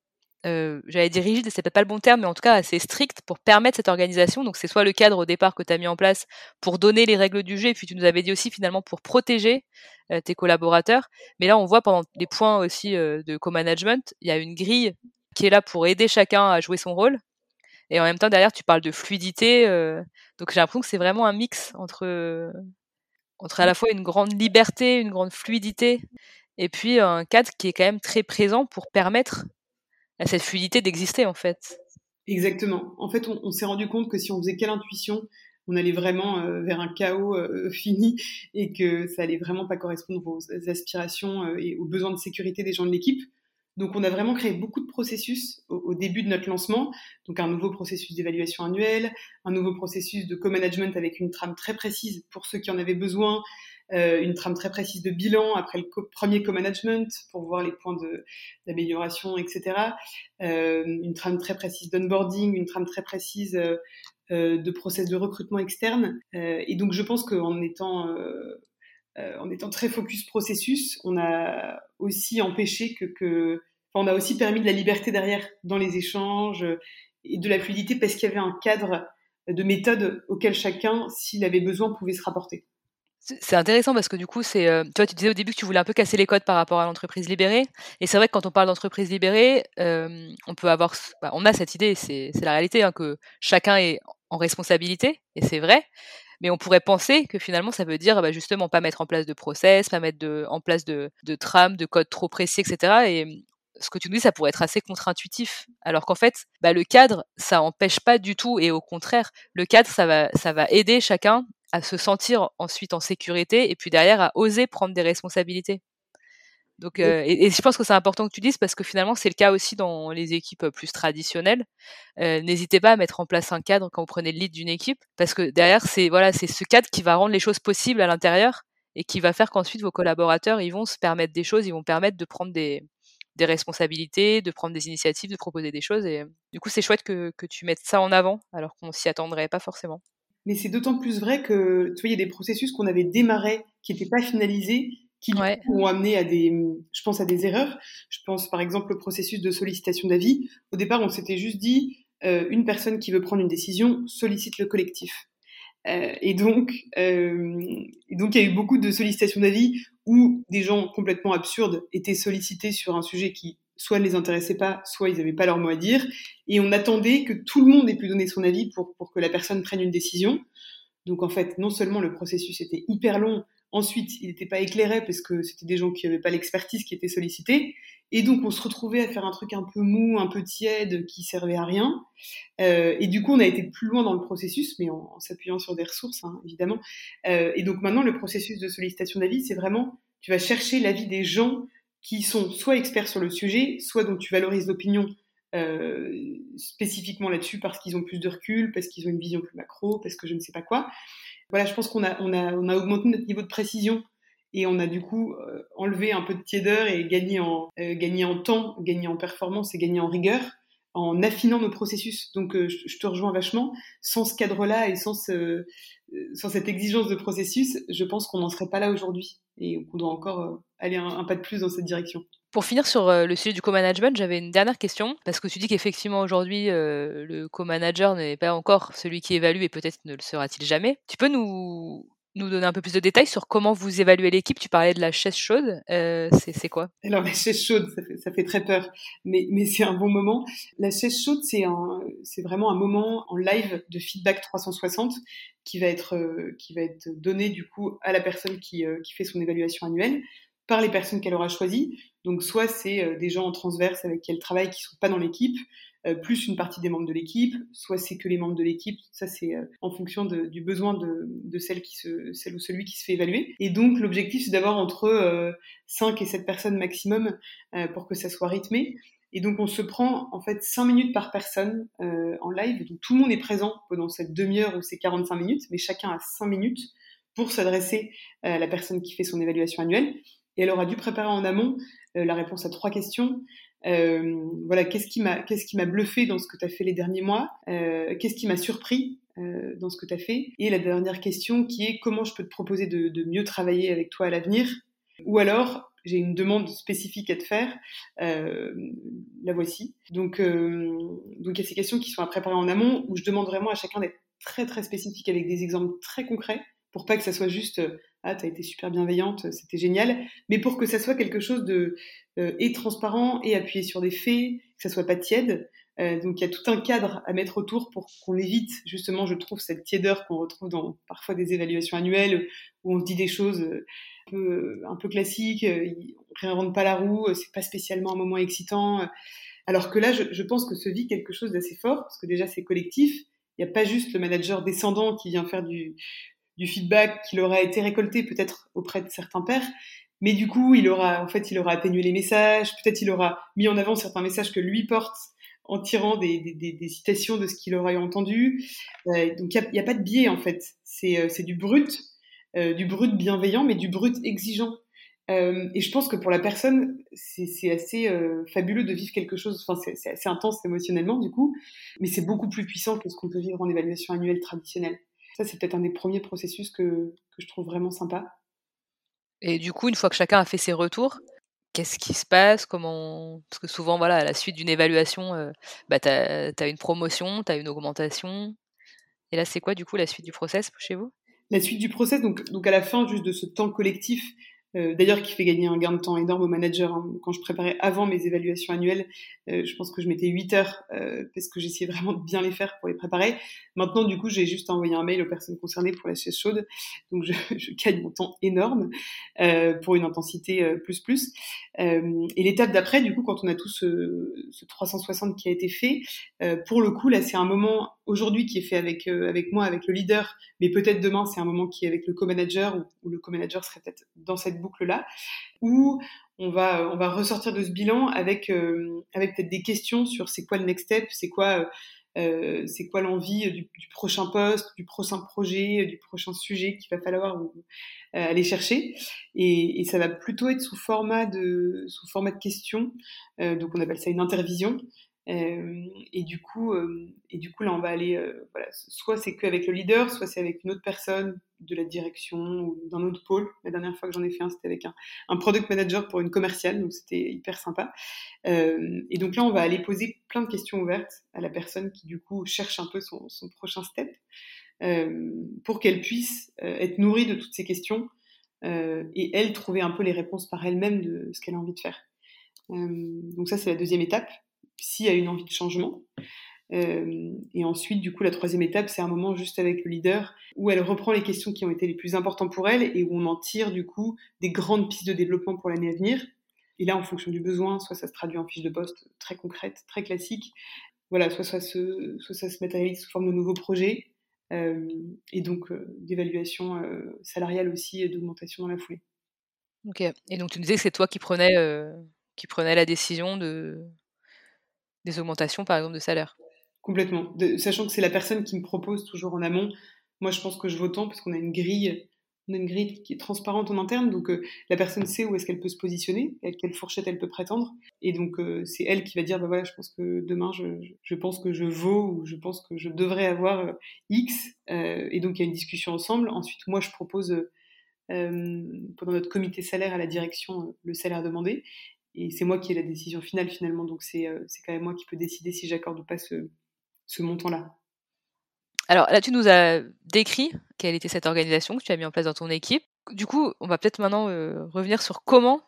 euh, j'allais dire rigide, c'est peut-être pas le bon terme, mais en tout cas assez strict pour permettre cette organisation. Donc c'est soit le cadre au départ que tu as mis en place pour donner les règles du jeu, et puis tu nous avais dit aussi finalement pour protéger euh, tes collaborateurs. Mais là on voit pendant les points aussi euh, de co-management, il y a une grille qui est là pour aider chacun à jouer son rôle. Et en même temps, derrière, tu parles de fluidité. Euh, donc j'ai l'impression que c'est vraiment un mix entre, entre à la fois une grande liberté, une grande fluidité, et puis un cadre qui est quand même très présent pour permettre à cette fluidité d'exister, en fait. Exactement. En fait, on, s'est rendu compte que si on faisait quelle intuition, on allait vraiment euh, vers un chaos euh, fini et que ça allait vraiment pas correspondre aux aspirations et aux besoins de sécurité des gens de l'équipe. Donc, on a vraiment créé beaucoup de processus au, début de notre lancement. Donc, un nouveau processus d'évaluation annuelle, un nouveau processus de co-management avec une trame très précise pour ceux qui en avaient besoin, euh, une trame très précise de bilan après le premier co-management pour voir les points d'amélioration, etc. Euh, une trame très précise d'onboarding, une trame très précise euh, de process de recrutement externe. et donc, je pense qu'en étant euh, en étant très focus processus, on a aussi empêché que, que on a aussi permis de la liberté derrière dans les échanges euh, et de la fluidité parce qu'il y avait un cadre de méthode auquel chacun, s'il avait besoin, pouvait se rapporter. C'est intéressant parce que du coup, c'est, euh, tu disais au début que tu voulais un peu casser les codes par rapport à l'entreprise libérée. Et c'est vrai que quand on parle d'entreprise libérée, on peut avoir, bah, on a cette idée, c'est, la réalité, hein, que chacun est en responsabilité, et c'est vrai. Mais on pourrait penser que finalement, ça veut dire bah, justement pas mettre en place de process, pas mettre en place de, de trames, de codes trop précis, etc. Et ce que tu nous dis, ça pourrait être assez contre-intuitif. Alors qu'en fait, bah, le cadre, ça empêche pas du tout, et au contraire, le cadre, ça va, ça va aider chacun à se sentir ensuite en sécurité, et puis derrière à oser prendre des responsabilités. Donc, euh, et, je pense que c'est important que tu dises parce que finalement c'est le cas aussi dans les équipes plus traditionnelles. Euh, N'hésitez pas à mettre en place un cadre quand vous prenez le lead d'une équipe parce que derrière c'est voilà c'est ce cadre qui va rendre les choses possibles à l'intérieur et qui va faire qu'ensuite vos collaborateurs ils vont se permettre des choses, ils vont permettre de prendre des, des responsabilités, de prendre des initiatives, de proposer des choses et du coup c'est chouette que, que tu mettes ça en avant alors qu'on s'y attendrait pas forcément. Mais c'est d'autant plus vrai que tu vois il y a des processus qu'on avait démarrés qui n'étaient pas finalisés qui ont amené à des, je pense à des erreurs. Je pense par exemple au processus de sollicitation d'avis. Au départ, on s'était juste dit euh, une personne qui veut prendre une décision sollicite le collectif. Euh, et donc, euh, et donc il y a eu beaucoup de sollicitations d'avis où des gens complètement absurdes étaient sollicités sur un sujet qui soit les intéressait pas, soit ils n'avaient pas leur mot à dire. Et on attendait que tout le monde ait pu donner son avis pour, pour que la personne prenne une décision. Donc en fait, non seulement le processus était hyper long, Ensuite, il n'était pas éclairé parce que c'était des gens qui n'avaient pas l'expertise qui étaient sollicités. Et donc, on se retrouvait à faire un truc un peu mou, un peu tiède, qui servait à rien. Euh, et du coup, on a été plus loin dans le processus, mais en, s'appuyant sur des ressources, hein, évidemment. Euh, et donc, maintenant, le processus de sollicitation d'avis, c'est vraiment, tu vas chercher l'avis des gens qui sont soit experts sur le sujet, soit dont tu valorises l'opinion euh, spécifiquement là-dessus parce qu'ils ont plus de recul, parce qu'ils ont une vision plus macro, parce que je ne sais pas quoi. Voilà, je pense qu'on a, on a, on a augmenté notre niveau de précision et on a du coup enlevé un peu de tiédeur et gagné en, gagné en temps, gagné en performance et gagné en rigueur en affinant nos processus. Donc, je te rejoins vachement. Sans ce cadre-là et sans, ce, sans cette exigence de processus, je pense qu'on n'en serait pas là aujourd'hui et qu'on doit encore aller un, pas de plus dans cette direction. Pour finir sur euh, le sujet du co-management, j'avais une dernière question, parce que tu dis qu'effectivement aujourd'hui, euh, le co-manager n'est pas encore celui qui évalue et peut-être ne le sera-t-il jamais. Tu peux nous, nous donner un peu plus de détails sur comment vous évaluez l'équipe Tu parlais de la chaise chaude, euh, c'est quoi? Alors la chaise chaude, ça fait, très peur, mais, c'est un bon moment. La chaise chaude, c'est vraiment un moment en live de feedback 360 qui va être, qui va être donné du coup à la personne qui, qui fait son évaluation annuelle par les personnes qu'elle aura choisies. Donc soit c'est euh, des gens en transverse avec qui elle travaille qui sont pas dans l'équipe, euh, plus une partie des membres de l'équipe, soit c'est que les membres de l'équipe. Ça c'est euh, en fonction du besoin de, celle qui se, celle ou celui qui se fait évaluer. Et donc l'objectif c'est d'avoir entre 5 et 7 personnes maximum pour que ça soit rythmé. Et donc on se prend en fait 5 minutes par personne en live. Donc tout le monde est présent pendant cette demi-heure ou ces 45 minutes, mais chacun a 5 minutes pour s'adresser à la personne qui fait son évaluation annuelle et elle aura dû préparer en amont euh, la réponse à trois questions. Euh, voilà, qu'est-ce qui m'a qu'est-ce qui m'a bluffé dans ce que tu as fait les derniers mois euh, Qu'est-ce qui m'a surpris euh, dans ce que tu as fait Et la dernière question qui est comment je peux te proposer de, mieux travailler avec toi à l'avenir Ou alors j'ai une demande spécifique à te faire, la voici. Donc, donc il y a ces questions qui sont à préparer en amont où je demande vraiment à chacun d'être très très spécifique avec des exemples très concrets pour pas que ça soit juste ah, tu as été super bienveillante, c'était génial, mais pour que ça soit quelque chose de euh, et transparent et appuyé sur des faits, que ça soit pas tiède. Euh, donc il y a tout un cadre à mettre autour pour qu'on évite justement, je trouve, cette tiédeur qu'on retrouve dans parfois des évaluations annuelles où on dit des choses euh, un peu, un peu classiques, on réinvente pas la roue, c'est pas spécialement un moment excitant. Alors que là, je, je pense que se vit quelque chose d'assez fort, parce que déjà c'est collectif. Il n'y a pas juste le manager descendant qui vient faire du, du feedback qu'il aura été récolté peut-être auprès de certains pairs, mais du coup, il aura, en fait, il aura atténué les messages, peut-être il aura mis en avant certains messages que lui porte en tirant des, des, des, citations de ce qu'il aurait entendu. Euh, donc, il n'y a, a, pas de biais, en fait. C'est euh, du brut, euh, du brut bienveillant, mais du brut exigeant. Euh, et je pense que pour la personne, c'est assez euh, fabuleux de vivre quelque chose, enfin, c'est assez intense émotionnellement, du coup, mais c'est beaucoup plus puissant que ce qu'on peut vivre en évaluation annuelle traditionnelle. Ça, c'est peut-être un des premiers processus que, que, je trouve vraiment sympa. Et du coup, une fois que chacun a fait ses retours, qu'est-ce qui se passe? Comment Parce que souvent, voilà, à la suite d'une évaluation, euh, bah, tu as, une promotion, tu as une augmentation. Et là, c'est quoi, du coup, la suite du process chez vous? La suite du process, donc, donc à la fin juste de ce temps collectif, euh, d'ailleurs qui fait gagner un gain de temps énorme au manager. Hein. Quand je préparais avant mes évaluations annuelles, euh, je pense que je mettais 8 heures euh, parce que j'essayais vraiment de bien les faire pour les préparer. Maintenant, du coup, j'ai juste envoyé un mail aux personnes concernées pour la chaise chaude. Donc, je, je gagne mon temps énorme pour une intensité plus plus. et l'étape d'après, du coup, quand on a tout ce, ce 360 qui a été fait, pour le coup, là, c'est un moment aujourd'hui qui est fait avec avec moi, avec le leader, mais peut-être demain, c'est un moment qui est avec le co-manager ou, le co-manager serait peut-être dans cette boucle-là, où on va, on va ressortir de ce bilan avec, euh, avec peut-être des questions sur c'est quoi le next step, c'est quoi, euh, quoi l'envie du, prochain poste, du prochain projet, du prochain sujet qu'il va falloir euh, aller chercher. Et, et, ça va plutôt être sous format de, sous format de questions. donc on appelle ça une intervision. Euh, et du coup, euh, et du coup là, on va aller, euh, voilà, soit c'est qu'avec le leader, soit c'est avec une autre personne de la direction ou d'un autre pôle. La dernière fois que j'en ai fait un, c'était avec un, product manager pour une commerciale, donc c'était hyper sympa. et donc là, on va aller poser plein de questions ouvertes à la personne qui du coup cherche un peu son prochain step, pour qu'elle puisse être nourrie de toutes ces questions et elle trouver un peu les réponses par elle-même de ce qu'elle a envie de faire. donc ça, c'est la deuxième étape s'il y a une envie de changement. Euh, et ensuite, du coup, la troisième étape, c'est un moment juste avec le leader où elle reprend les questions qui ont été les plus importantes pour elle et où on en tire du coup des grandes pistes de développement pour l'année à venir. Et là, en fonction du besoin, soit ça se traduit en fiche de poste très concrète, très classique, voilà, soit ça se, soit ça se matérialise sous forme de nouveaux projets euh, et donc euh, d'évaluation salariale aussi et d'augmentation dans la foulée. Ok. Et donc tu disais que c'est toi qui prenais, qui prenais la décision de des augmentations, par exemple, de salaire. Complètement. Sachant que c'est la personne qui me propose toujours en amont. Moi, je pense que je vaux tant parce qu'on a une grille on a une grille qui est transparente en interne, donc euh, la personne sait où est-ce qu'elle peut se positionner, quelle fourchette elle peut prétendre, et donc euh, c'est elle qui va dire bah voilà, je pense que demain je, je, pense que je vaux ou je pense que je devrais avoir euh, X, et donc il y a une discussion ensemble. Ensuite, moi je propose pendant notre comité salaire à la direction le salaire demandé, et c'est moi qui ai la décision finale finalement, donc c'est c'est quand même moi qui peux décider si j'accorde ou pas ce, ce montant-là. Alors là, tu nous as décrit quelle était cette organisation que tu as mis en place dans ton équipe. Du coup, on va peut-être maintenant euh, revenir sur comment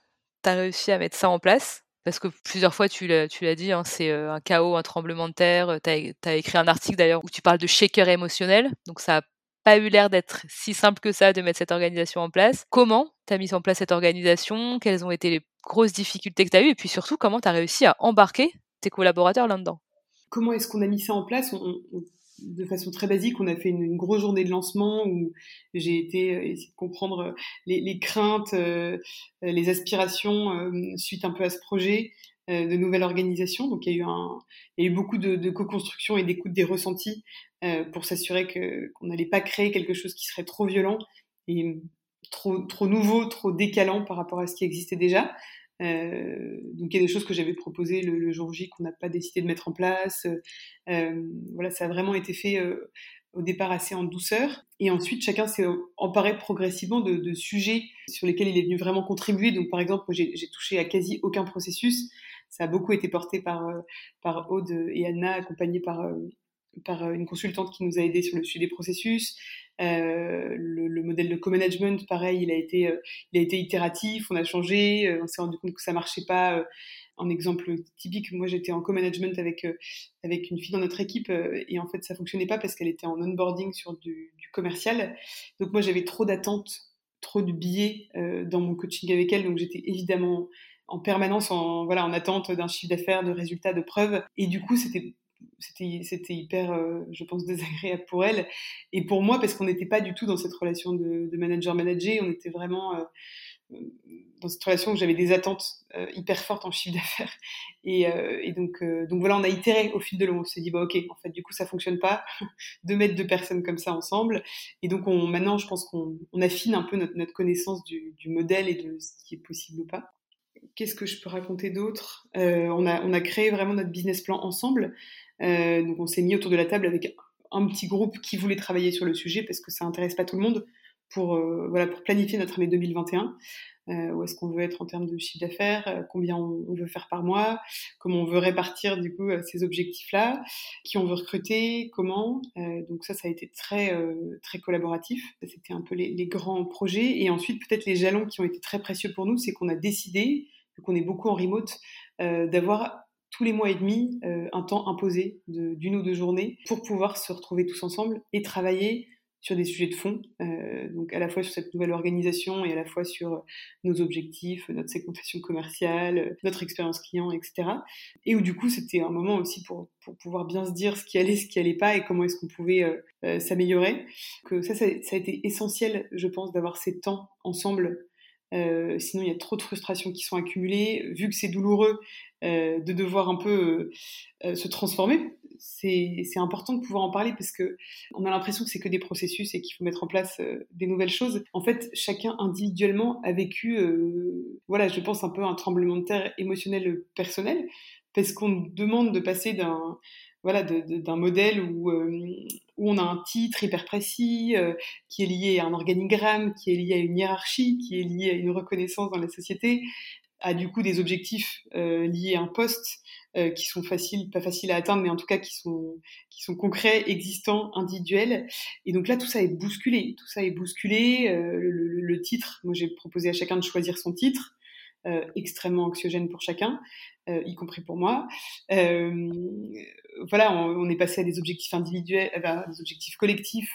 tu as réussi à mettre ça en place. Parce que plusieurs fois, tu l'as, dit, hein, c'est euh, un chaos, un tremblement de terre. Tu as, écrit un article d'ailleurs où tu parles de shaker émotionnel. Donc ça n'a pas eu l'air d'être si simple que ça de mettre cette organisation en place. Comment tu as mis en place cette organisation? Quelles ont été les grosses difficultés que tu as eues Et puis surtout, comment tu as réussi à embarquer tes collaborateurs là-dedans? Comment est-ce qu'on a mis ça en place? De façon très basique, on a fait une, grosse journée de lancement où j'ai été euh, essayer de comprendre euh, les, craintes, euh, les aspirations suite un peu à ce projet de nouvelle organisation. Donc il y a eu, beaucoup de, co-construction et d'écoute des ressentis pour s'assurer qu'on n'allait pas créer quelque chose qui serait trop violent trop trop nouveau, trop décalant par rapport à ce qui existait déjà. Euh, donc il y a des choses que j'avais proposées le, jour J qu'on n'a pas décidé de mettre en place. Euh, voilà, ça a vraiment été fait euh, au départ assez en douceur. Et ensuite, chacun s'est emparé progressivement de, de, sujets sur lesquels il est venu vraiment contribuer. Donc par exemple, j'ai touché à quasi aucun processus. Ça a beaucoup été porté par, par Aude et Anna, accompagnés par par une consultante qui nous a aidé sur le suivi des processus. Euh, le, le, modèle de co-management, pareil, il a été, euh, il a été itératif. On a changé. Euh, on s'est rendu compte que ça marchait pas. en exemple typique, moi j'étais en co-management avec avec une fille dans notre équipe et en fait ça fonctionnait pas parce qu'elle était en onboarding sur du, commercial. Donc moi j'avais trop d'attentes, trop de billets dans mon coaching avec elle. Donc j'étais évidemment en permanence en voilà en attente d'un chiffre d'affaires, de résultats, de preuves. Et du coup c'était c'était c'était hyper euh, je pense désagréable pour elle et pour moi parce qu'on n'était pas du tout dans cette relation de, manager manager. On était vraiment euh, dans cette relation où j'avais des attentes euh, hyper fortes en chiffre d'affaires et, donc donc voilà on a itéré au fil de l'eau. On s'est dit bah ok en fait du coup ça fonctionne pas de mettre deux personnes comme ça ensemble et donc on maintenant je pense qu'on on affine un peu notre, notre connaissance du, du modèle et de ce qui est possible ou pas. Qu'est-ce que je peux raconter d'autre? On, a, on a créé vraiment notre business plan ensemble. Euh, donc on s'est mis autour de la table avec un petit groupe qui voulait travailler sur le sujet parce que ça intéresse pas tout le monde pour euh, voilà pour planifier notre année 2021. Euh, où est-ce qu'on veut être en termes de chiffre d'affaires, euh, combien on, veut faire par mois, comment on veut répartir du coup ces objectifs-là, qui on veut recruter, comment. Donc ça, ça a été très très collaboratif. C'était un peu les, les, grands projets. Et ensuite, peut-être les jalons qui ont été très précieux pour nous, c'est qu'on a décidé, vu qu'on est beaucoup en remote, d'avoir tous les mois et demi euh, un temps imposé d'une ou deux journées pour pouvoir se retrouver tous ensemble et travailler sur des sujets de fond, euh, donc à la fois sur cette nouvelle organisation et à la fois sur nos objectifs, notre segmentation commerciale, notre expérience client, etc. Et où du coup c'était un moment aussi pour, pour pouvoir bien se dire ce qui allait, ce qui allait pas et comment est-ce qu'on pouvait euh, euh s'améliorer. Que ça, ça, a été essentiel, je pense, d'avoir ces temps ensemble euh, sinon, il y a trop de frustrations qui sont accumulées. Vu que c'est douloureux euh, de devoir un peu euh, se transformer, c'est important de pouvoir en parler parce que on a l'impression que c'est que des processus et qu'il faut mettre en place des nouvelles choses. En fait, chacun individuellement a vécu, voilà, je pense un peu un tremblement de terre émotionnel personnel parce qu'on demande de passer d'un voilà, d'un modèle où, où, on a un titre hyper précis, euh, qui est lié à un organigramme, qui est lié à une hiérarchie, qui est lié à une reconnaissance dans la société, à du coup des objectifs euh, liés à un poste qui sont faciles, pas faciles à atteindre, mais en tout cas qui sont, concrets, existants, individuels. Et donc là, tout ça est bousculé. Tout ça est bousculé. Le, titre, moi j'ai proposé à chacun de choisir son titre. Extrêmement anxiogène pour chacun, y compris pour moi voilà, on, est passé à des objectifs individuels, à des objectifs collectifs.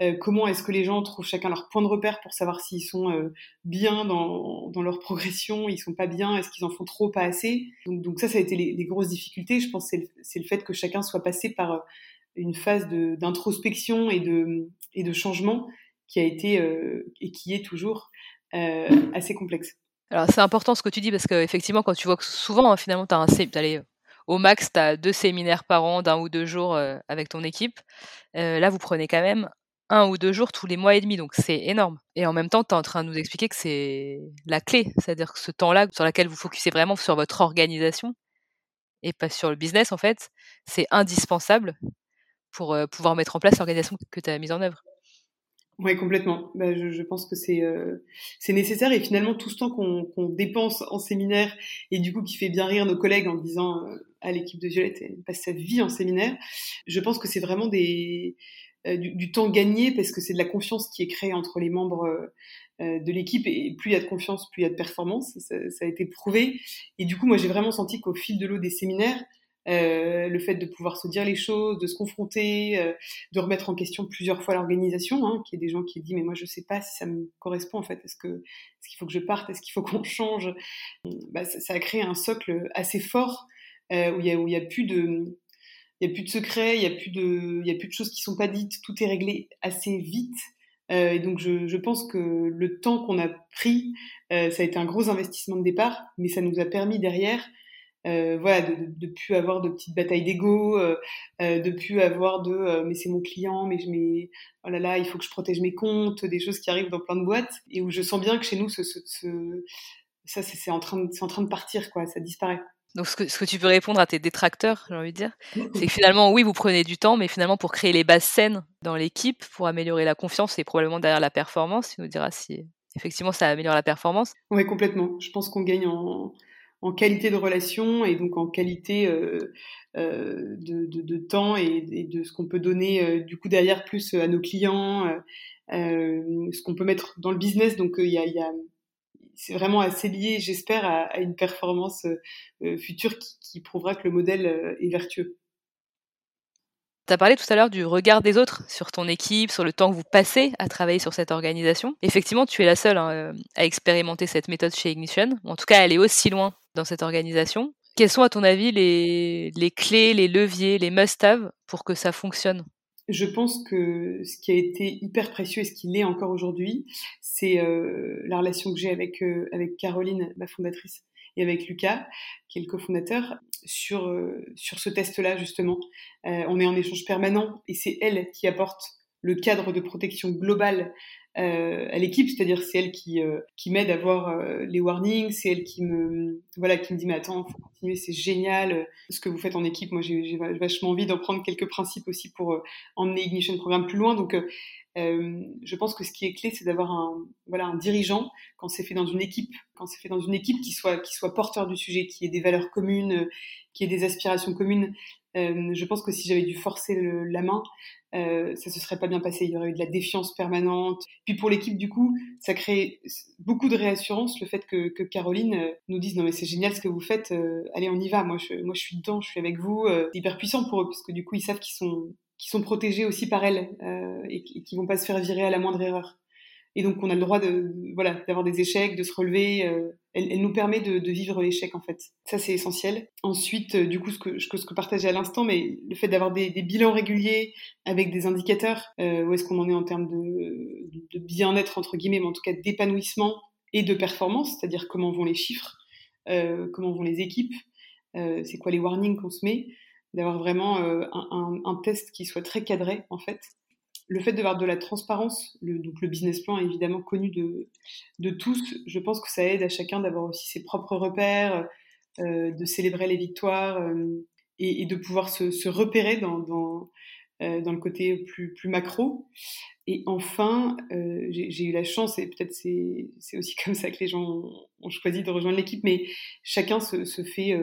Euh, comment est-ce que les gens trouvent chacun leur point de repère pour savoir s'ils sont euh, bien dans, leur progression, ils sont pas bien, est-ce qu'ils en font trop, pas assez? Donc, ça, ça a été les, grosses difficultés. Je pense que c'est le, fait que chacun soit passé par euh, une phase d'introspection et de, changement qui a été euh, et qui est toujours euh, assez complexe. Alors c'est important ce que tu dis parce qu'effectivement quand tu vois que souvent hein, finalement tu as un allez, au max, tu as deux séminaires par an d'un ou deux jours euh, avec ton équipe. Euh, là, vous prenez quand même un ou deux jours tous les mois et demi, donc c'est énorme. Et en même temps, tu es en train de nous expliquer que c'est la clé, c'est-à-dire que ce temps-là sur lequel vous focussez vraiment sur votre organisation et pas sur le business, en fait, c'est indispensable pour pouvoir mettre en place l'organisation que tu as mise en œuvre. Oui, complètement. Bah, je, je, pense que c'est euh, c'est nécessaire et finalement tout ce temps qu'on dépense en séminaire et du coup qui fait bien rire nos collègues en disant euh, à l'équipe de Violette elle passe sa vie en séminaire, je pense que c'est vraiment des euh, du, du, temps gagné parce que c'est de la confiance qui est créée entre les membres de l'équipe et plus il y a de confiance, plus il y a de performance. Ça, ça a été prouvé et du coup moi j'ai vraiment senti qu'au fil de l'eau des séminaires euh, le fait de pouvoir se dire les choses, de se confronter, euh, de remettre en question plusieurs fois l'organisation, hein, qu'il y ait des gens qui disent mais moi je sais pas si ça me correspond en fait, est-ce que est-ce qu'il faut que je parte, est-ce qu'il faut qu'on change, bah, ça, ça, a créé un socle assez fort euh, où il y a où il y a plus de il y a plus de secrets, il y a plus de il y a plus de choses qui sont pas dites, tout est réglé assez vite. Euh, et donc je, je, pense que le temps qu'on a pris, euh, ça a été un gros investissement de départ, mais ça nous a permis derrière euh, voilà, de, de, plus avoir de petites batailles d'ego, euh, euh, de plus avoir de mais c'est mon client, mais je mets oh là là, il faut que je protège mes comptes, des choses qui arrivent dans plein de boîtes et où je sens bien que chez nous, ce, ce, ce ça c'est en train de, c'est en train de partir quoi, ça disparaît. Donc ce que, ce que tu peux répondre à tes détracteurs, j'ai envie de dire, c'est que finalement oui vous prenez du temps, mais finalement pour créer les bases saines dans l'équipe, pour améliorer la confiance et probablement derrière la performance, tu nous diras si effectivement ça améliore la performance. Oui complètement. Je pense qu'on gagne en en qualité de relation et donc en qualité euh, euh, de, temps et, de ce qu'on peut donner euh, du coup derrière plus à nos clients, ce qu'on peut mettre dans le business. Donc il y a, c'est vraiment assez lié, j'espère, à, une performance future qui, qui, prouvera que le modèle est vertueux. Tu as parlé tout à l'heure du regard des autres sur ton équipe, sur le temps que vous passez à travailler sur cette organisation. Effectivement, tu es la seule hein, à expérimenter cette méthode chez Ignition. En tout cas, elle est aussi loin dans cette organisation. Quels sont, à ton avis, les, clés, les leviers, les must-have pour que ça fonctionne? Je pense que ce qui a été hyper précieux et ce qui l'est encore aujourd'hui, c'est euh, la relation que j'ai avec, euh, avec Caroline, ma fondatrice, et avec Lucas, qui est le cofondateur, sur, euh, sur ce test-là, justement. On est en échange permanent et c'est elle qui apporte le cadre de protection globale euh, à l'équipe, c'est-à-dire c'est elle qui, euh, qui m'aide à voir euh, les warnings, c'est elle qui me voilà qui me dit mais attends faut continuer, c'est génial ce que vous faites en équipe. Moi j'ai vachement envie d'en prendre quelques principes aussi pour emmener Ignition Programme plus loin. Donc je pense que ce qui est clé c'est d'avoir un voilà un dirigeant quand c'est fait dans une équipe, quand c'est fait dans une équipe qui soit qui soit porteur du sujet, qui ait des valeurs communes, qui ait des aspirations communes. je pense que si j'avais dû forcer la main, euh, ça se serait pas bien passé. Il y aurait eu de la défiance permanente. Puis pour l'équipe, du coup, ça crée beaucoup de réassurance le fait que, Caroline euh, nous dise non mais c'est génial ce que vous faites. Euh, allez, on y va. Moi, je, moi, je suis dedans. Je suis avec vous. Euh, c'est hyper puissant pour eux parce que du coup, ils savent qu'ils sont sont protégés aussi par elle et, et qu'ils vont pas se faire virer à la moindre erreur. Et donc, on a le droit de, voilà, d'avoir des échecs, de se relever. Elle, nous permet de, vivre l'échec, en fait. Ça, c'est essentiel. Ensuite, euh, du coup, ce que, ce partageais à l'instant, mais le fait d'avoir des, bilans réguliers avec des indicateurs, euh, où est-ce qu'on en est en termes de, bien-être, entre guillemets, mais en tout cas d'épanouissement et de performance, c'est-à-dire comment vont les chiffres, euh, comment vont les équipes, c'est quoi les warnings qu'on se met, d'avoir vraiment un, test qui soit très cadré, en fait, le fait d'avoir de la transparence, le, donc le business plan est évidemment connu de, tous, je pense que ça aide à chacun d'avoir aussi ses propres repères, euh, de célébrer les victoires euh, et, de pouvoir se, repérer dans, euh, dans, le côté plus, plus macro. Et enfin, j'ai eu la chance, et peut-être c'est aussi comme ça que les gens ont, choisi de rejoindre l'équipe, mais chacun se, se fait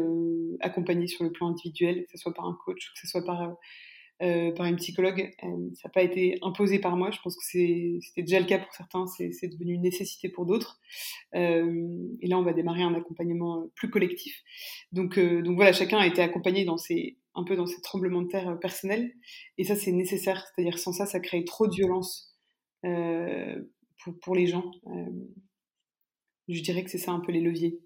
accompagner sur le plan individuel, que ce soit par un coach, que ce soit par euh, par une psychologue. Euh, ça n'a pas été imposé par moi. Je pense que c'était déjà le cas pour certains. C'est devenu une nécessité pour d'autres. Euh, et là, on va démarrer un accompagnement plus collectif. Donc, euh, donc voilà, chacun a été accompagné dans ces, un peu dans ces tremblements de terre personnels. Et ça, c'est nécessaire. C'est-à-dire sans ça, ça crée trop de violence pour, pour, les gens. je dirais que c'est ça un peu les leviers.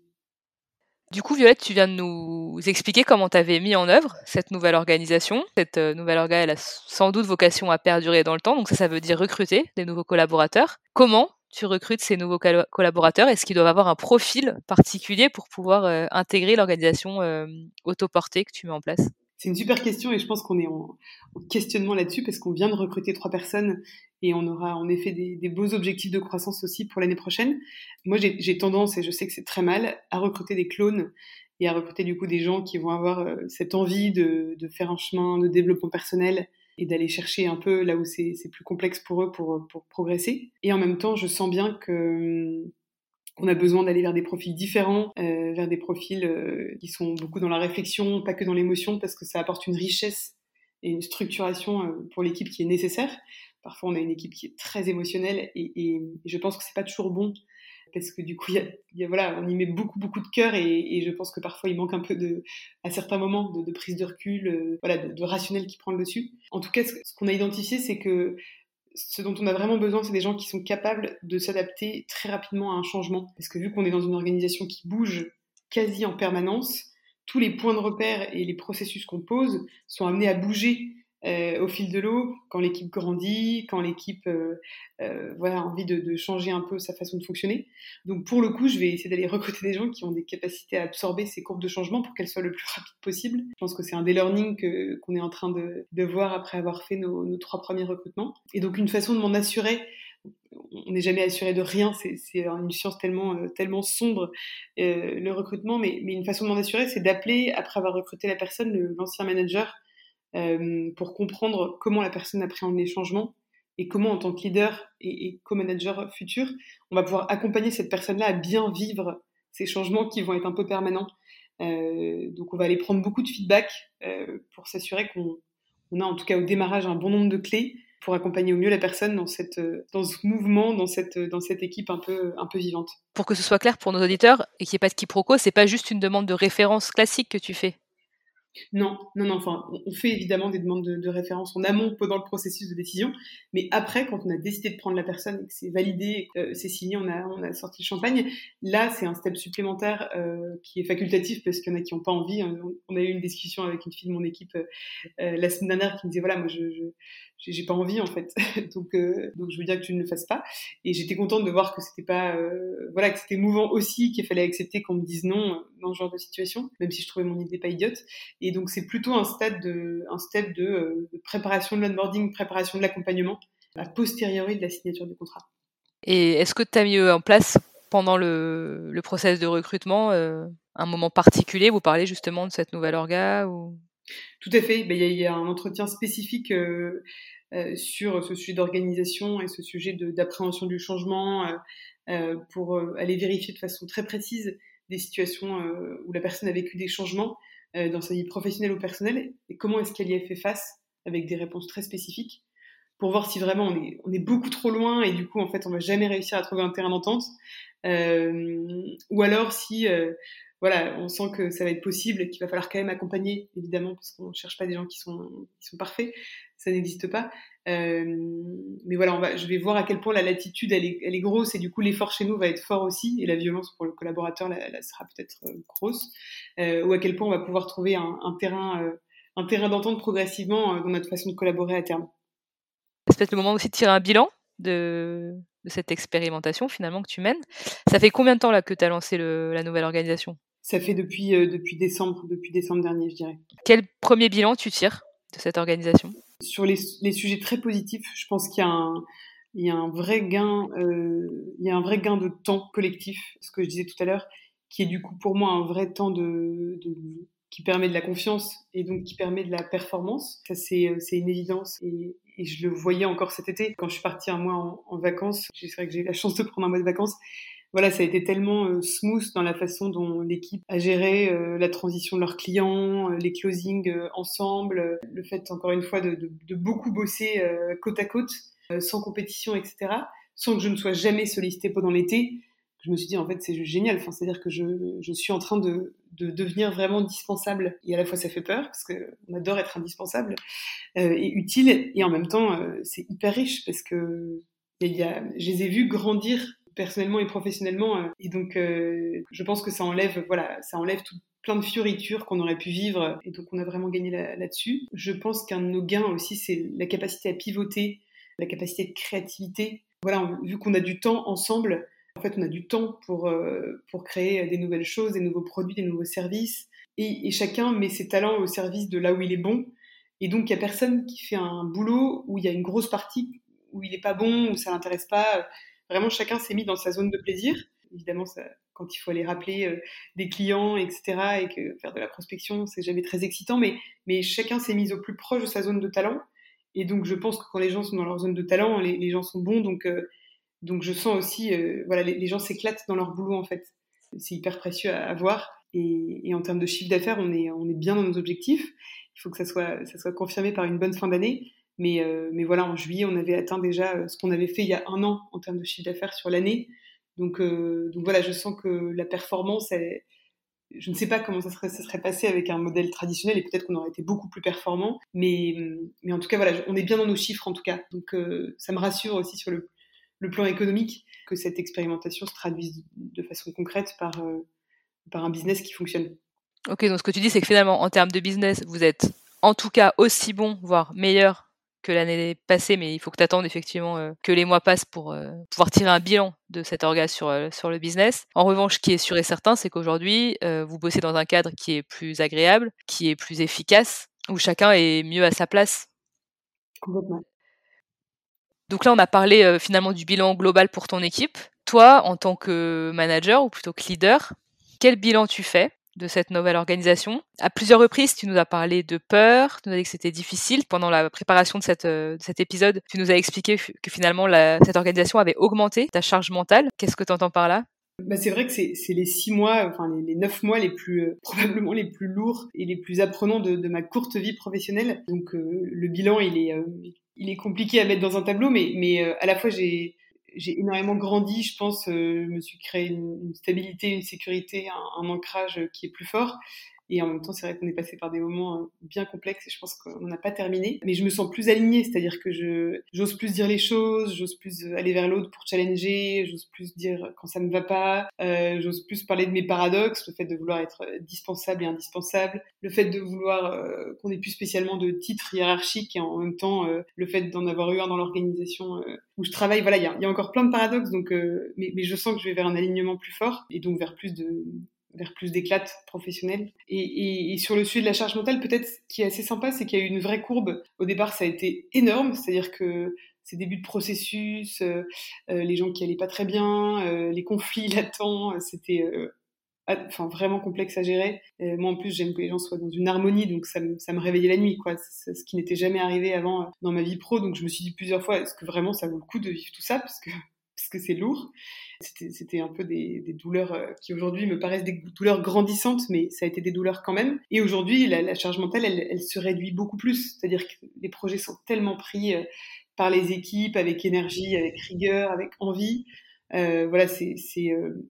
Du coup, Violette, tu viens de nous expliquer comment tu avais mis en œuvre cette nouvelle organisation. Cette euh, nouvelle elle a sans doute vocation à perdurer dans le temps, donc ça, ça veut dire recruter des nouveaux collaborateurs. Comment tu recrutes ces nouveaux collaborateurs? Est-ce qu'ils doivent avoir un profil particulier pour pouvoir euh, intégrer l'organisation euh, autoportée que tu mets en place? C'est une super question et je pense qu'on est en, questionnement là-dessus parce qu'on vient de recruter trois personnes et on aura en effet des, beaux objectifs de croissance aussi pour l'année prochaine. Moi, j'ai tendance, et je sais que c'est très mal, à recruter des clones et à recruter du coup des gens qui vont avoir euh, cette envie de, faire un chemin de développement personnel et d'aller chercher un peu là où c'est plus complexe pour eux pour, pour progresser. Et en même temps, je sens bien que on a besoin d'aller vers des profils différents, euh, vers des profils euh, qui sont beaucoup dans la réflexion, pas que dans l'émotion, parce que ça apporte une richesse et une structuration euh, pour l'équipe qui est nécessaire. Parfois, on a une équipe qui est très émotionnelle et, je pense que c'est pas toujours bon parce que du coup, y y a, voilà, on y met beaucoup beaucoup de cœur et, je pense que parfois il manque un peu de, à certains moments, de, prise de recul, voilà, de, rationnel qui prend le dessus. En tout cas, ce qu'on a identifié, c'est que ce dont on a vraiment besoin, c'est des gens qui sont capables de s'adapter très rapidement à un changement. Parce que vu qu'on est dans une organisation qui bouge quasi en permanence, tous les points de repère et les processus qu'on pose sont amenés à bouger au fil de l'eau, quand l'équipe grandit, quand l'équipe euh, euh, a envie de, changer un peu sa façon de fonctionner. Donc pour le coup, je vais essayer d'aller recruter des gens qui ont des capacités à absorber ces courbes de changement pour qu'elles soient le plus rapides possible. Je pense que c'est un des learnings qu'on est en train de, voir après avoir fait nos, trois premiers recrutements. Et donc une façon de m'en assurer, on n'est jamais assuré de rien, c'est une science tellement, sombre, euh, le recrutement, mais, mais une façon de m'en assurer, c'est d'appeler, après avoir recruté la personne, l'ancien manager, euh, pour comprendre comment la personne appréhende les changements et comment, en tant que leader et, co-manager futur, on va pouvoir accompagner cette personne-là à bien vivre ces changements qui vont être un peu permanents. Euh, donc, on va aller prendre beaucoup de feedback euh, pour s'assurer qu'on on a, en tout cas au démarrage, un bon nombre de clés pour accompagner au mieux la personne dans, ce mouvement, dans cette, équipe un peu, un peu vivante. Pour que ce soit clair pour nos auditeurs et qu'il n'y ait pas de quiproquo, c'est pas juste une demande de référence classique que tu fais. Non, non, non. Enfin, on fait évidemment des demandes de, référence en amont pendant le processus de décision, mais après, quand on a décidé de prendre la personne et que c'est validé, euh, c'est signé, on a, sorti le champagne. Là, c'est un step supplémentaire euh, qui est facultatif parce qu'il y en a qui n'ont pas envie. On, a eu une discussion avec une fille de mon équipe euh, la semaine dernière qui me disait voilà, moi, je, j'ai pas envie en fait, donc donc je veux dire que tu ne le fasses pas. Et j'étais contente de voir que c'était pas, voilà, que c'était mouvant aussi, qu'il fallait accepter qu'on me dise non dans ce genre de situation, même si je trouvais mon idée pas idiote. Et donc c'est plutôt un stade de, un step de, euh, de préparation de l'onboarding, préparation de l'accompagnement, a posteriori de la signature du contrat. Et est-ce que tu as mis en place pendant le, le process de recrutement euh, un moment particulier? Vous parlez justement de cette nouvelle orga ou... Tout à fait. Ben, il y, a un entretien spécifique euh, euh, sur ce sujet d'organisation et ce sujet d'appréhension du changement euh, euh, pour aller vérifier de façon très précise des situations où la personne a vécu des changements dans sa vie professionnelle ou personnelle et comment est-ce qu'elle y a fait face avec des réponses très spécifiques pour voir si vraiment on est, on est beaucoup trop loin et du coup en fait on va jamais réussir à trouver un terrain d'entente. Euh, ou alors si voilà, on sent que ça va être possible qu'il va falloir quand même accompagner, évidemment, parce qu'on ne cherche pas des gens qui sont, qui sont parfaits, ça n'existe pas. Euh, mais voilà, je vais voir à quel point la latitude, elle est, grosse, et du coup, l'effort chez nous va être fort aussi, et la violence pour le collaborateur, là, sera peut-être euh, grosse, euh, ou à quel point on va pouvoir trouver un, terrain, d'entente progressivement dans notre façon de collaborer à terme. C'est peut-être le moment aussi de tirer un bilan de, cette expérimentation finalement que tu mènes. Ça fait combien de temps que tu as lancé la nouvelle organisation? Ça fait depuis, euh, depuis décembre, depuis décembre dernier, je dirais. Quel premier bilan tu tires de cette organisation? Sur les, les, sujets très positifs, je pense qu'il y a un, il y a un vrai gain, euh, il y a un vrai gain de temps collectif, ce que je disais tout à l'heure, qui est du coup pour moi un vrai temps de, de qui permet de la confiance et donc qui permet de la performance. Ça c'est euh, c'est une évidence et, et, je le voyais encore cet été quand je suis partie un mois en, en vacances. C'est vrai que j'ai eu la chance de prendre un mois de vacances voilà, ça a été tellement euh, smooth dans la façon dont l'équipe a géré euh, la transition de leurs clients, euh, les closings ensemble, le fait encore une fois de, beaucoup bosser côte à côte, sans compétition, etc., sans que je ne sois jamais sollicitée pendant l'été. Je me suis dit en fait c'est juste génial. C'est-à-dire que je, suis en train de, de, devenir vraiment indispensable. Et à la fois ça fait peur parce que on adore être indispensable et utile, et en même temps c'est hyper riche parce que il y a, je les ai vus grandir personnellement et professionnellement. Euh, et donc, euh, je pense que ça enlève, voilà, ça enlève tout, plein de fioritures qu'on aurait pu vivre. Et donc, on a vraiment gagné là-dessus. je pense qu'un de nos gains aussi, c'est la capacité à pivoter, la capacité de créativité. Voilà, vu qu'on a du temps ensemble, en fait, on a du temps pour, euh, pour créer des nouvelles choses, des nouveaux produits, des nouveaux services. et, chacun met ses talents au service de là où il est bon. Et donc, il n'y a personne qui fait un boulot où il y a une grosse partie où il n'est pas bon, où ça l'intéresse pas. Vraiment, chacun s'est mis dans sa zone de plaisir. Évidemment, quand il faut aller rappeler euh, des clients, etc., et que faire de la prospection, c'est jamais très excitant, mais, chacun s'est mis au plus proche de sa zone de talent. Et donc, je pense que quand les gens sont dans leur zone de talent, les, gens sont bons. Donc, euh, je sens aussi, euh, voilà, les, gens s'éclatent dans leur boulot, en fait. C'est hyper précieux à, à voir. Et, en termes de chiffre d'affaires, on est, bien dans nos objectifs. Il faut que ça soit confirmé par une bonne fin d'année. Mais, euh, mais voilà, en juillet, on avait atteint déjà euh, ce qu'on avait fait il y a un an en termes de chiffre d'affaires sur l'année. Donc, euh, donc voilà, je sens que la performance, je ne sais pas comment ça serait, ça serait passé avec un modèle traditionnel et peut-être qu'on aurait été beaucoup plus performant. Mais, mais en tout cas, voilà, on est bien dans nos chiffres en tout cas. Donc ça me rassure aussi sur le, le plan économique que cette expérimentation se traduise de façon concrète par, par un business qui fonctionne. Ok, donc ce que tu dis, c'est que finalement, en termes de business, vous êtes en tout cas aussi bon, voire meilleur que l'année passée, mais il faut que tu attendes effectivement euh, que les mois passent pour euh, pouvoir tirer un bilan de cet orga sur, euh, sur le business. En revanche, ce qui est sûr et certain, c'est qu'aujourd'hui, vous bossez dans un cadre qui est plus agréable, qui est plus efficace, où chacun est mieux à sa place. Complètement. Donc là, on a parlé finalement du bilan global pour ton équipe. Toi, en tant que manager ou plutôt que leader, quel bilan tu fais de cette nouvelle organisation À plusieurs reprises, tu nous as parlé de peur, tu nous as dit que c'était difficile. Pendant la préparation de, euh, cet épisode, tu nous as expliqué que finalement cette organisation avait augmenté ta charge mentale. Qu'est-ce que tu entends par là? Bah c'est vrai que c'est les six mois, enfin les, neuf mois les plus euh, probablement les plus lourds et les plus apprenants de, ma courte vie professionnelle. Donc euh, le bilan il est il est compliqué à mettre dans un tableau, mais à la fois j'ai j'ai énormément grandi, je pense. Euh, je me suis créé une, stabilité, une sécurité, un, un, ancrage qui est plus fort. Et en même temps, c'est vrai qu'on est passé par des moments euh, bien complexes et je pense qu'on n'a pas terminé. Mais je me sens plus alignée, c'est-à-dire que je j'ose plus dire les choses, j'ose plus aller vers l'autre pour challenger, j'ose plus dire quand ça ne va pas, euh, j'ose plus parler de mes paradoxes, le fait de vouloir être dispensable et indispensable, le fait de vouloir euh, qu'on ait plus spécialement de titres hiérarchiques et en même temps euh, le fait d'en avoir eu un dans l'organisation euh, où je travaille. Voilà, il y a, encore plein de paradoxes, donc mais, mais je sens que je vais vers un alignement plus fort et donc vers plus de vers plus d'éclats professionnels. Et, et, sur le sujet de la charge mentale, peut-être ce qui est assez sympa, c'est qu'il y a eu une vraie courbe. Au départ, ça a été énorme, c'est-à-dire que ces débuts de processus, euh, euh, les gens qui allaient pas très bien, euh, les conflits latents, c'était enfin vraiment complexe à gérer. moi en plus j'aime que les gens soient dans une harmonie, donc ça me, ça me réveillait la nuit, quoi. Ce qui n'était jamais arrivé avant dans ma vie pro. Donc je me suis dit plusieurs fois, est-ce que vraiment ça vaut le coup de vivre tout ça, parce que que c'est lourd. C'était un peu des, douleurs euh, qui aujourd'hui me paraissent des douleurs grandissantes, mais ça a été des douleurs quand même. Et aujourd'hui, la, charge mentale, elle, elle, se réduit beaucoup plus. C'est-à-dire que les projets sont tellement pris euh, par les équipes avec énergie, avec rigueur, avec envie. Euh, voilà, c'est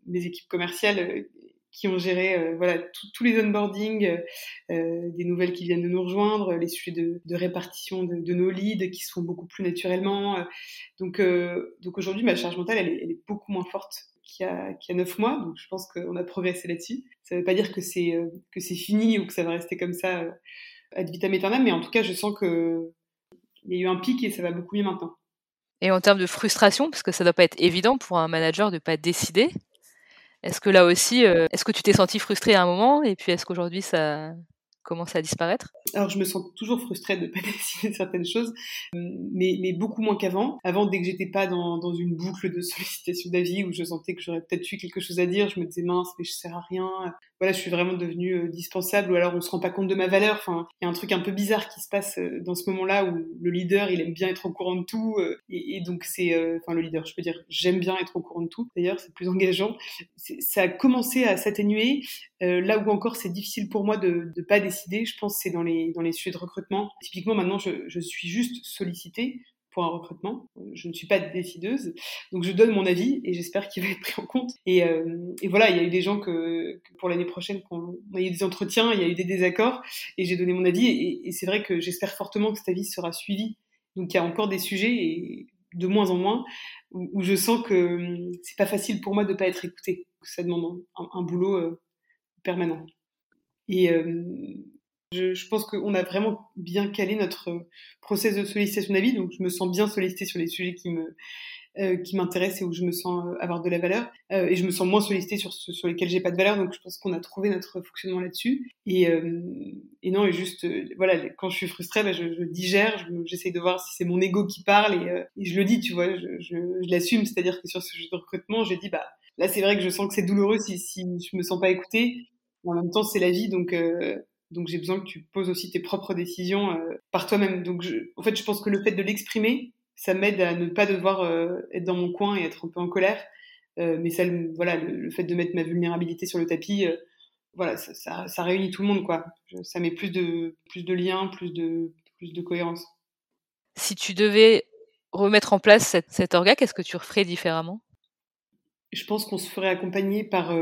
mes équipes commerciales qui ont géré euh, voilà tous les onboarding, euh, euh, des nouvelles qui viennent de nous rejoindre, les sujets de, répartition de, nos leads qui se font beaucoup plus naturellement. donc donc aujourd'hui ma charge mentale elle est, beaucoup moins forte qu'il y a qu'il mois. Donc je pense qu'on a progressé là-dessus. Ça ne veut pas dire que c'est que c'est fini ou que ça va rester comme ça ad vitam aeternam, mais en tout cas je sens que il y a eu un pic et ça va beaucoup mieux maintenant. Et en termes de frustration, parce que ça doit pas être évident pour un manager de pas décider, est-ce que là aussi, euh, est-ce que tu t'es senti frustré à un moment et puis est-ce qu'aujourd'hui ça commence à disparaître Alors je me sens toujours frustrée de ne pas décider certaines choses, mais, mais beaucoup moins qu'avant. Avant, dès que j'étais pas dans, dans une boucle de sollicitation d'avis où je sentais que j'aurais peut-être eu quelque chose à dire, je me disais mince, mais je sers à rien. Voilà, je suis vraiment devenue euh, dispensable ou alors on se rend pas compte de ma valeur. Enfin, il y a un truc un peu bizarre qui se passe euh, dans ce moment-là où le leader, il aime bien être au courant de tout euh, et, donc c'est, enfin le leader, je peux dire, j'aime bien être au courant de tout. D'ailleurs, c'est plus engageant. Ça a commencé à s'atténuer. là où encore c'est difficile pour moi de ne pas je pense c'est dans les sujets de recrutement. Typiquement maintenant, je, suis juste sollicitée pour un recrutement. Je ne suis pas décideuse, donc je donne mon avis et j'espère qu'il va être pris en compte. Et, euh, voilà, il y a eu des gens que, que pour l'année prochaine, qu'on a eu des entretiens, il y a eu des désaccords et j'ai donné mon avis. Et, c'est vrai que j'espère fortement que cet avis sera suivi. Donc il y a encore des sujets et de moins en moins où, je sens que hum, c'est pas facile pour moi de pas être écoutée. Ça demande un, un boulot euh, permanent. Et, je, je pense qu'on a vraiment bien calé notre process de sollicitation d'avis, donc je me sens bien sollicitée sur les sujets qui me euh, qui m'intéressent et où je me sens avoir de la valeur. Euh, et je me sens moins sollicitée sur ceux sur lesquels j'ai pas de valeur. Donc je pense qu'on a trouvé notre fonctionnement là-dessus. Et, et non, et juste, voilà, quand je suis frustrée, bah, je, je, digère, j'essaie de voir si c'est mon ego qui parle et, et, je le dis, tu vois, je l'assume. C'est-à-dire que sur ce jeu de recrutement, j'ai dit, bah là c'est vrai que je sens que c'est douloureux si, si je me sens pas écoutée. En même temps, c'est la vie, donc donc j'ai besoin que tu poses aussi tes propres décisions par toi-même. Donc je, en fait, je pense que le fait de l'exprimer, ça m'aide à ne pas devoir euh, être dans mon coin et être un peu en colère. Euh, mais ça, voilà, le, fait de mettre ma vulnérabilité sur le tapis, euh, voilà, ça, ça, ça, réunit tout le monde, quoi. ça met plus de, plus de liens, plus de, plus de cohérence. Si tu devais remettre en place cette, cet orga, qu'est-ce que tu referais différemment? Je pense qu'on se ferait accompagner par,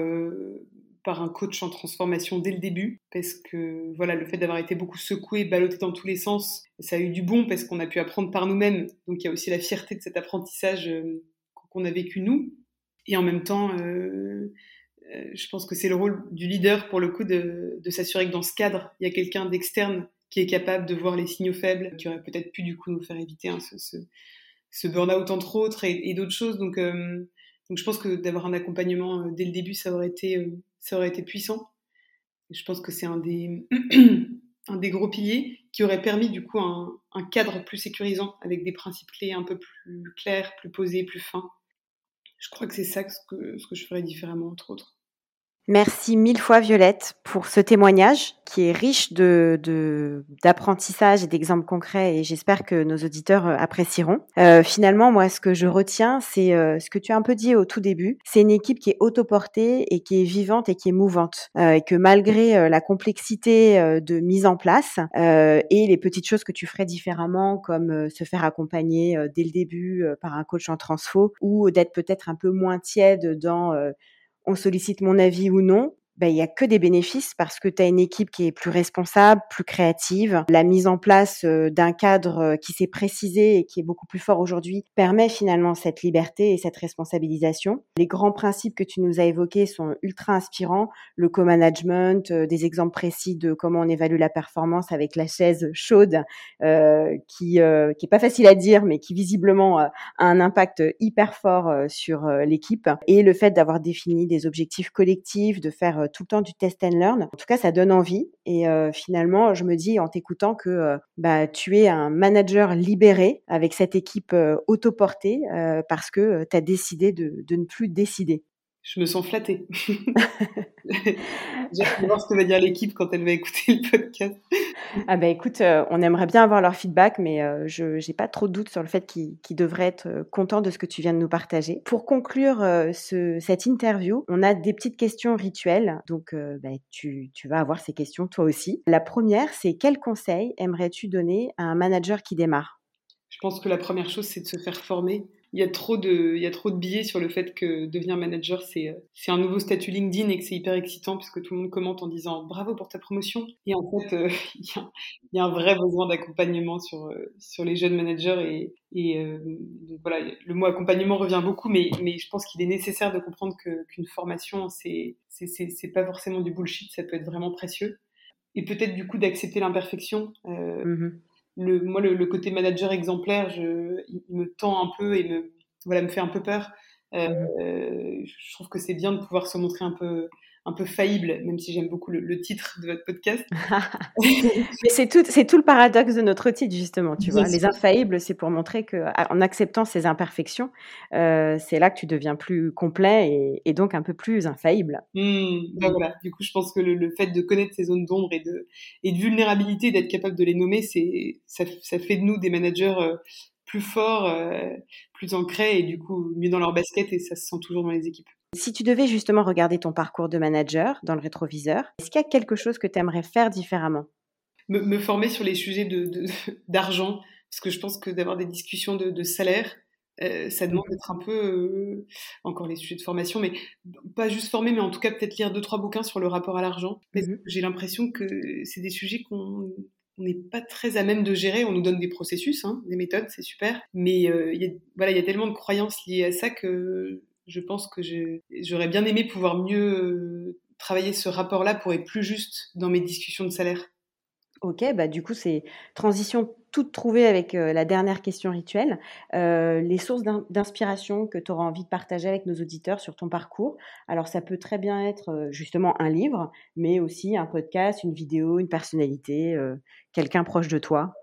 par un coach en transformation dès le début, parce que voilà, le fait d'avoir été beaucoup secoué, ballotté dans tous les sens, ça a eu du bon parce qu'on a pu apprendre par nous-mêmes. Donc il y a aussi la fierté de cet apprentissage euh, qu'on a vécu nous. Et en même temps, euh, euh, je pense que c'est le rôle du leader pour le coup de, s'assurer que dans ce cadre, il y a quelqu'un d'externe qui est capable de voir les signaux faibles, qui aurait peut-être pu du coup nous faire éviter hein, ce, ce, burn-out entre autres et, d'autres choses. Donc, donc je pense que d'avoir un accompagnement dès le début, ça aurait été ça aurait été puissant. Je pense que c'est un des, gros piliers qui aurait permis du coup un, cadre plus sécurisant avec des principes clés un peu plus clairs, plus posés, plus fins. Je crois que c'est ça ce que je ferais différemment, entre autres. Merci mille fois Violette pour ce témoignage qui est riche de, d'apprentissage et d'exemples concrets et j'espère que nos auditeurs euh, apprécieront. Euh, finalement, moi, ce que je retiens, c'est euh, ce que tu as un peu dit au tout début. C'est une équipe qui est autoportée et qui est vivante et qui est mouvante et que malgré la complexité de mise en place et les petites choses que tu ferais différemment comme se faire accompagner dès le début par un coach en transfo ou d'être peut-être un peu moins tiède dans on sollicite mon avis ou non, ben, il y a que des bénéfices parce que tu as une équipe qui est plus responsable, plus créative. La mise en place d'un cadre qui s'est précisé et qui est beaucoup plus fort aujourd'hui permet finalement cette liberté et cette responsabilisation. Les grands principes que tu nous as évoqués sont ultra inspirants. Le co-management, des exemples précis de comment on évalue la performance avec la chaise chaude, euh, qui euh, qui est pas facile à dire, mais qui visiblement a un impact hyper fort sur l'équipe. Et le fait d'avoir défini des objectifs collectifs, de faire tout le temps du test and learn. En tout cas, ça donne envie. Et euh, finalement, je me dis en t'écoutant que euh, bah, tu es un manager libéré avec cette équipe euh, autoportée parce que tu as décidé de, de ne plus décider je me sens flattée. J'ai hâte de voir ce que va dire l'équipe quand elle va écouter le podcast. Ah bah écoute, euh, on aimerait bien avoir leur feedback, mais euh, je n'ai pas trop de doute sur le fait qu'ils devraient être euh, contents de ce que tu viens de nous partager. Pour conclure ce, cette interview, on a des petites questions rituelles, donc bah, tu, tu vas avoir ces questions toi aussi. La première, c'est quel conseil aimerais-tu donner à un manager qui démarre? Je pense que la première chose, c'est de se faire former il y a trop de y a trop de billets sur le fait que devenir manager c'est c'est un nouveau statut LinkedIn et que c'est hyper excitant puisque tout le monde commente en disant bravo pour ta promotion et en fait euh, il, y a, un vrai besoin d'accompagnement sur euh, sur les jeunes managers et euh, voilà le mot accompagnement revient beaucoup mais mais je pense qu'il est nécessaire de comprendre que qu'une formation c'est c'est c'est pas forcément du bullshit ça peut être vraiment précieux. Et peut-être du coup d'accepter l'imperfection mmh le, moi, le, côté manager exemplaire, je, il, me tend un peu et me, voilà, me fait un peu peur. Euh, je trouve que c'est bien de pouvoir se montrer un peu, un peu faillible, même si j'aime beaucoup le, titre de votre podcast. Mais c'est tout, c'est tout le paradoxe de notre titre justement, tu vois. Les infaillibles, c'est pour montrer que, en acceptant ces imperfections, euh, c'est là que tu deviens plus complet et, donc un peu plus infaillible. Mmh, ben voilà. Du coup, je pense que le, fait de connaître ces zones d'ombre et de, et de vulnérabilité, d'être capable de les nommer, c'est, ça, ça fait de nous des managers euh, plus forts, euh, plus ancrés et du coup mieux dans leur basket et ça se sent toujours dans les équipes. Si tu devais justement regarder ton parcours de manager dans le rétroviseur, est-ce qu'il y a quelque chose que tu aimerais faire différemment? Me, former sur les sujets d'argent, de, parce que je pense que d'avoir des discussions de, salaire, euh, ça demande d'être un peu, euh, encore les sujets de formation, mais pas juste former, mais en tout cas peut-être lire deux, trois bouquins sur le rapport à l'argent. Mmh J'ai l'impression que c'est des sujets qu'on n'est pas très à même de gérer. On nous donne des processus, hein, des méthodes, c'est super. Mais euh, il y a, voilà, il y a tellement de croyances liées à ça que je pense que j'aurais bien aimé pouvoir mieux euh, travailler ce rapport-là pour être plus juste dans mes discussions de salaire. Ok, bah du coup c'est transition toutes trouvées avec la dernière question rituelle. les sources d'inspiration que tu auras envie de partager avec nos auditeurs sur ton parcours. Alors, ça peut très bien être justement un livre, mais aussi un podcast, une vidéo, une personnalité, quelqu'un proche de toi.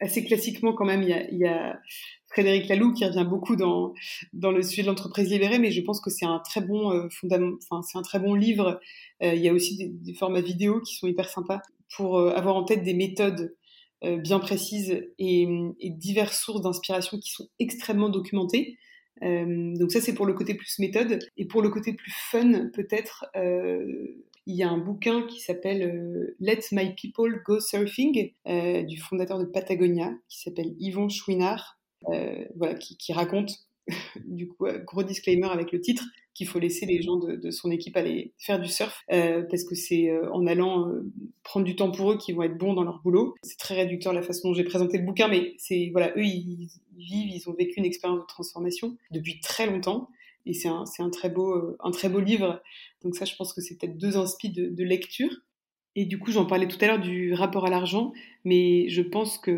Assez classiquement, quand même, il y a, Frédéric Laloux qui revient beaucoup dans, dans le sujet de l'entreprise libérée, mais je pense que c'est un très bon fondament, enfin, c'est un très bon livre. il y a aussi des, des, formats vidéo qui sont hyper sympas pour avoir en tête des méthodes euh, bien précises et, et, diverses sources d'inspiration qui sont extrêmement documentées. Euh, donc ça, c'est pour le côté plus méthode. Et pour le côté plus fun, peut-être, euh, il y a un bouquin qui s'appelle euh, Let My People Go Surfing euh, du fondateur de Patagonia, qui s'appelle Yvon Chouinard, voilà, qui, raconte du coup, gros disclaimer avec le titre, qu'il faut laisser les gens de, son équipe aller faire du surf, euh, parce que c'est euh, en allant euh, prendre du temps pour eux qu'ils vont être bons dans leur boulot. C'est très réducteur la façon dont j'ai présenté le bouquin, mais c'est voilà, eux ils, vivent, ils ont vécu une expérience de transformation depuis très longtemps, et c'est un, un, très beau, livre. Donc ça, je pense que c'est peut-être deux inspi de, lecture. Et du coup, j'en parlais tout à l'heure du rapport à l'argent, mais je pense que,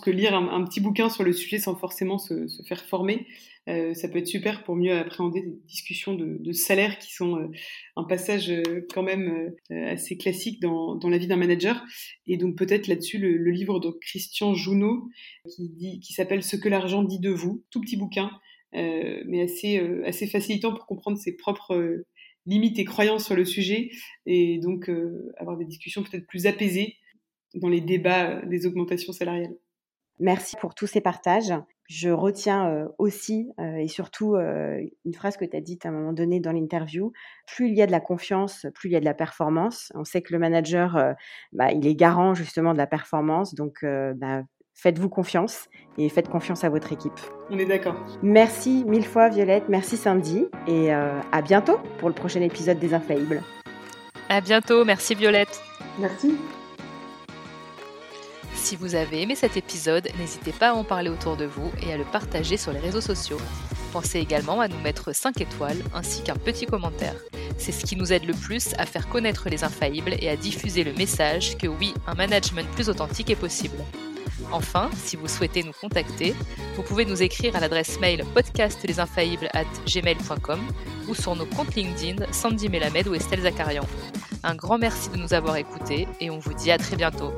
que lire un, petit bouquin sur le sujet sans forcément se, faire former, euh, ça peut être super pour mieux appréhender des discussions de, de salaire qui sont euh, un passage euh, quand même euh, assez classique dans, la vie d'un manager. Et donc peut-être là-dessus le, livre de Christian Junot qui, dit, qui s'appelle Ce que l'argent dit de vous, tout petit bouquin, mais assez, assez facilitant pour comprendre ses propres limites et croyances sur le sujet et donc euh, avoir des discussions peut-être plus apaisées dans les débats euh, des augmentations salariales. Merci pour tous ces partages. Je retiens euh, aussi et surtout une phrase que tu as dite à un moment donné dans l'interview, plus il y a de la confiance, plus il y a de la performance. On sait que le manager, bah, il est garant justement de la performance, donc bah, Faites-vous confiance et faites confiance à votre équipe. On est d'accord. Merci mille fois Violette, merci Sandy et euh, à bientôt pour le prochain épisode des Infaillibles. À bientôt, merci Violette. Merci. Si vous avez aimé cet épisode, n'hésitez pas à en parler autour de vous et à le partager sur les réseaux sociaux. Pensez également à nous mettre 5 étoiles ainsi qu'un petit commentaire. C'est ce qui nous aide le plus à faire connaître les infaillibles et à diffuser le message que oui, un management plus authentique est possible. Enfin, si vous souhaitez nous contacter, vous pouvez nous écrire à l'adresse mail podcastlesinfaillibles@gmail.com ou sur nos comptes LinkedIn Sandy Melamed ou Estelle Zakarian. Un grand merci de nous avoir écoutés et on vous dit à très bientôt.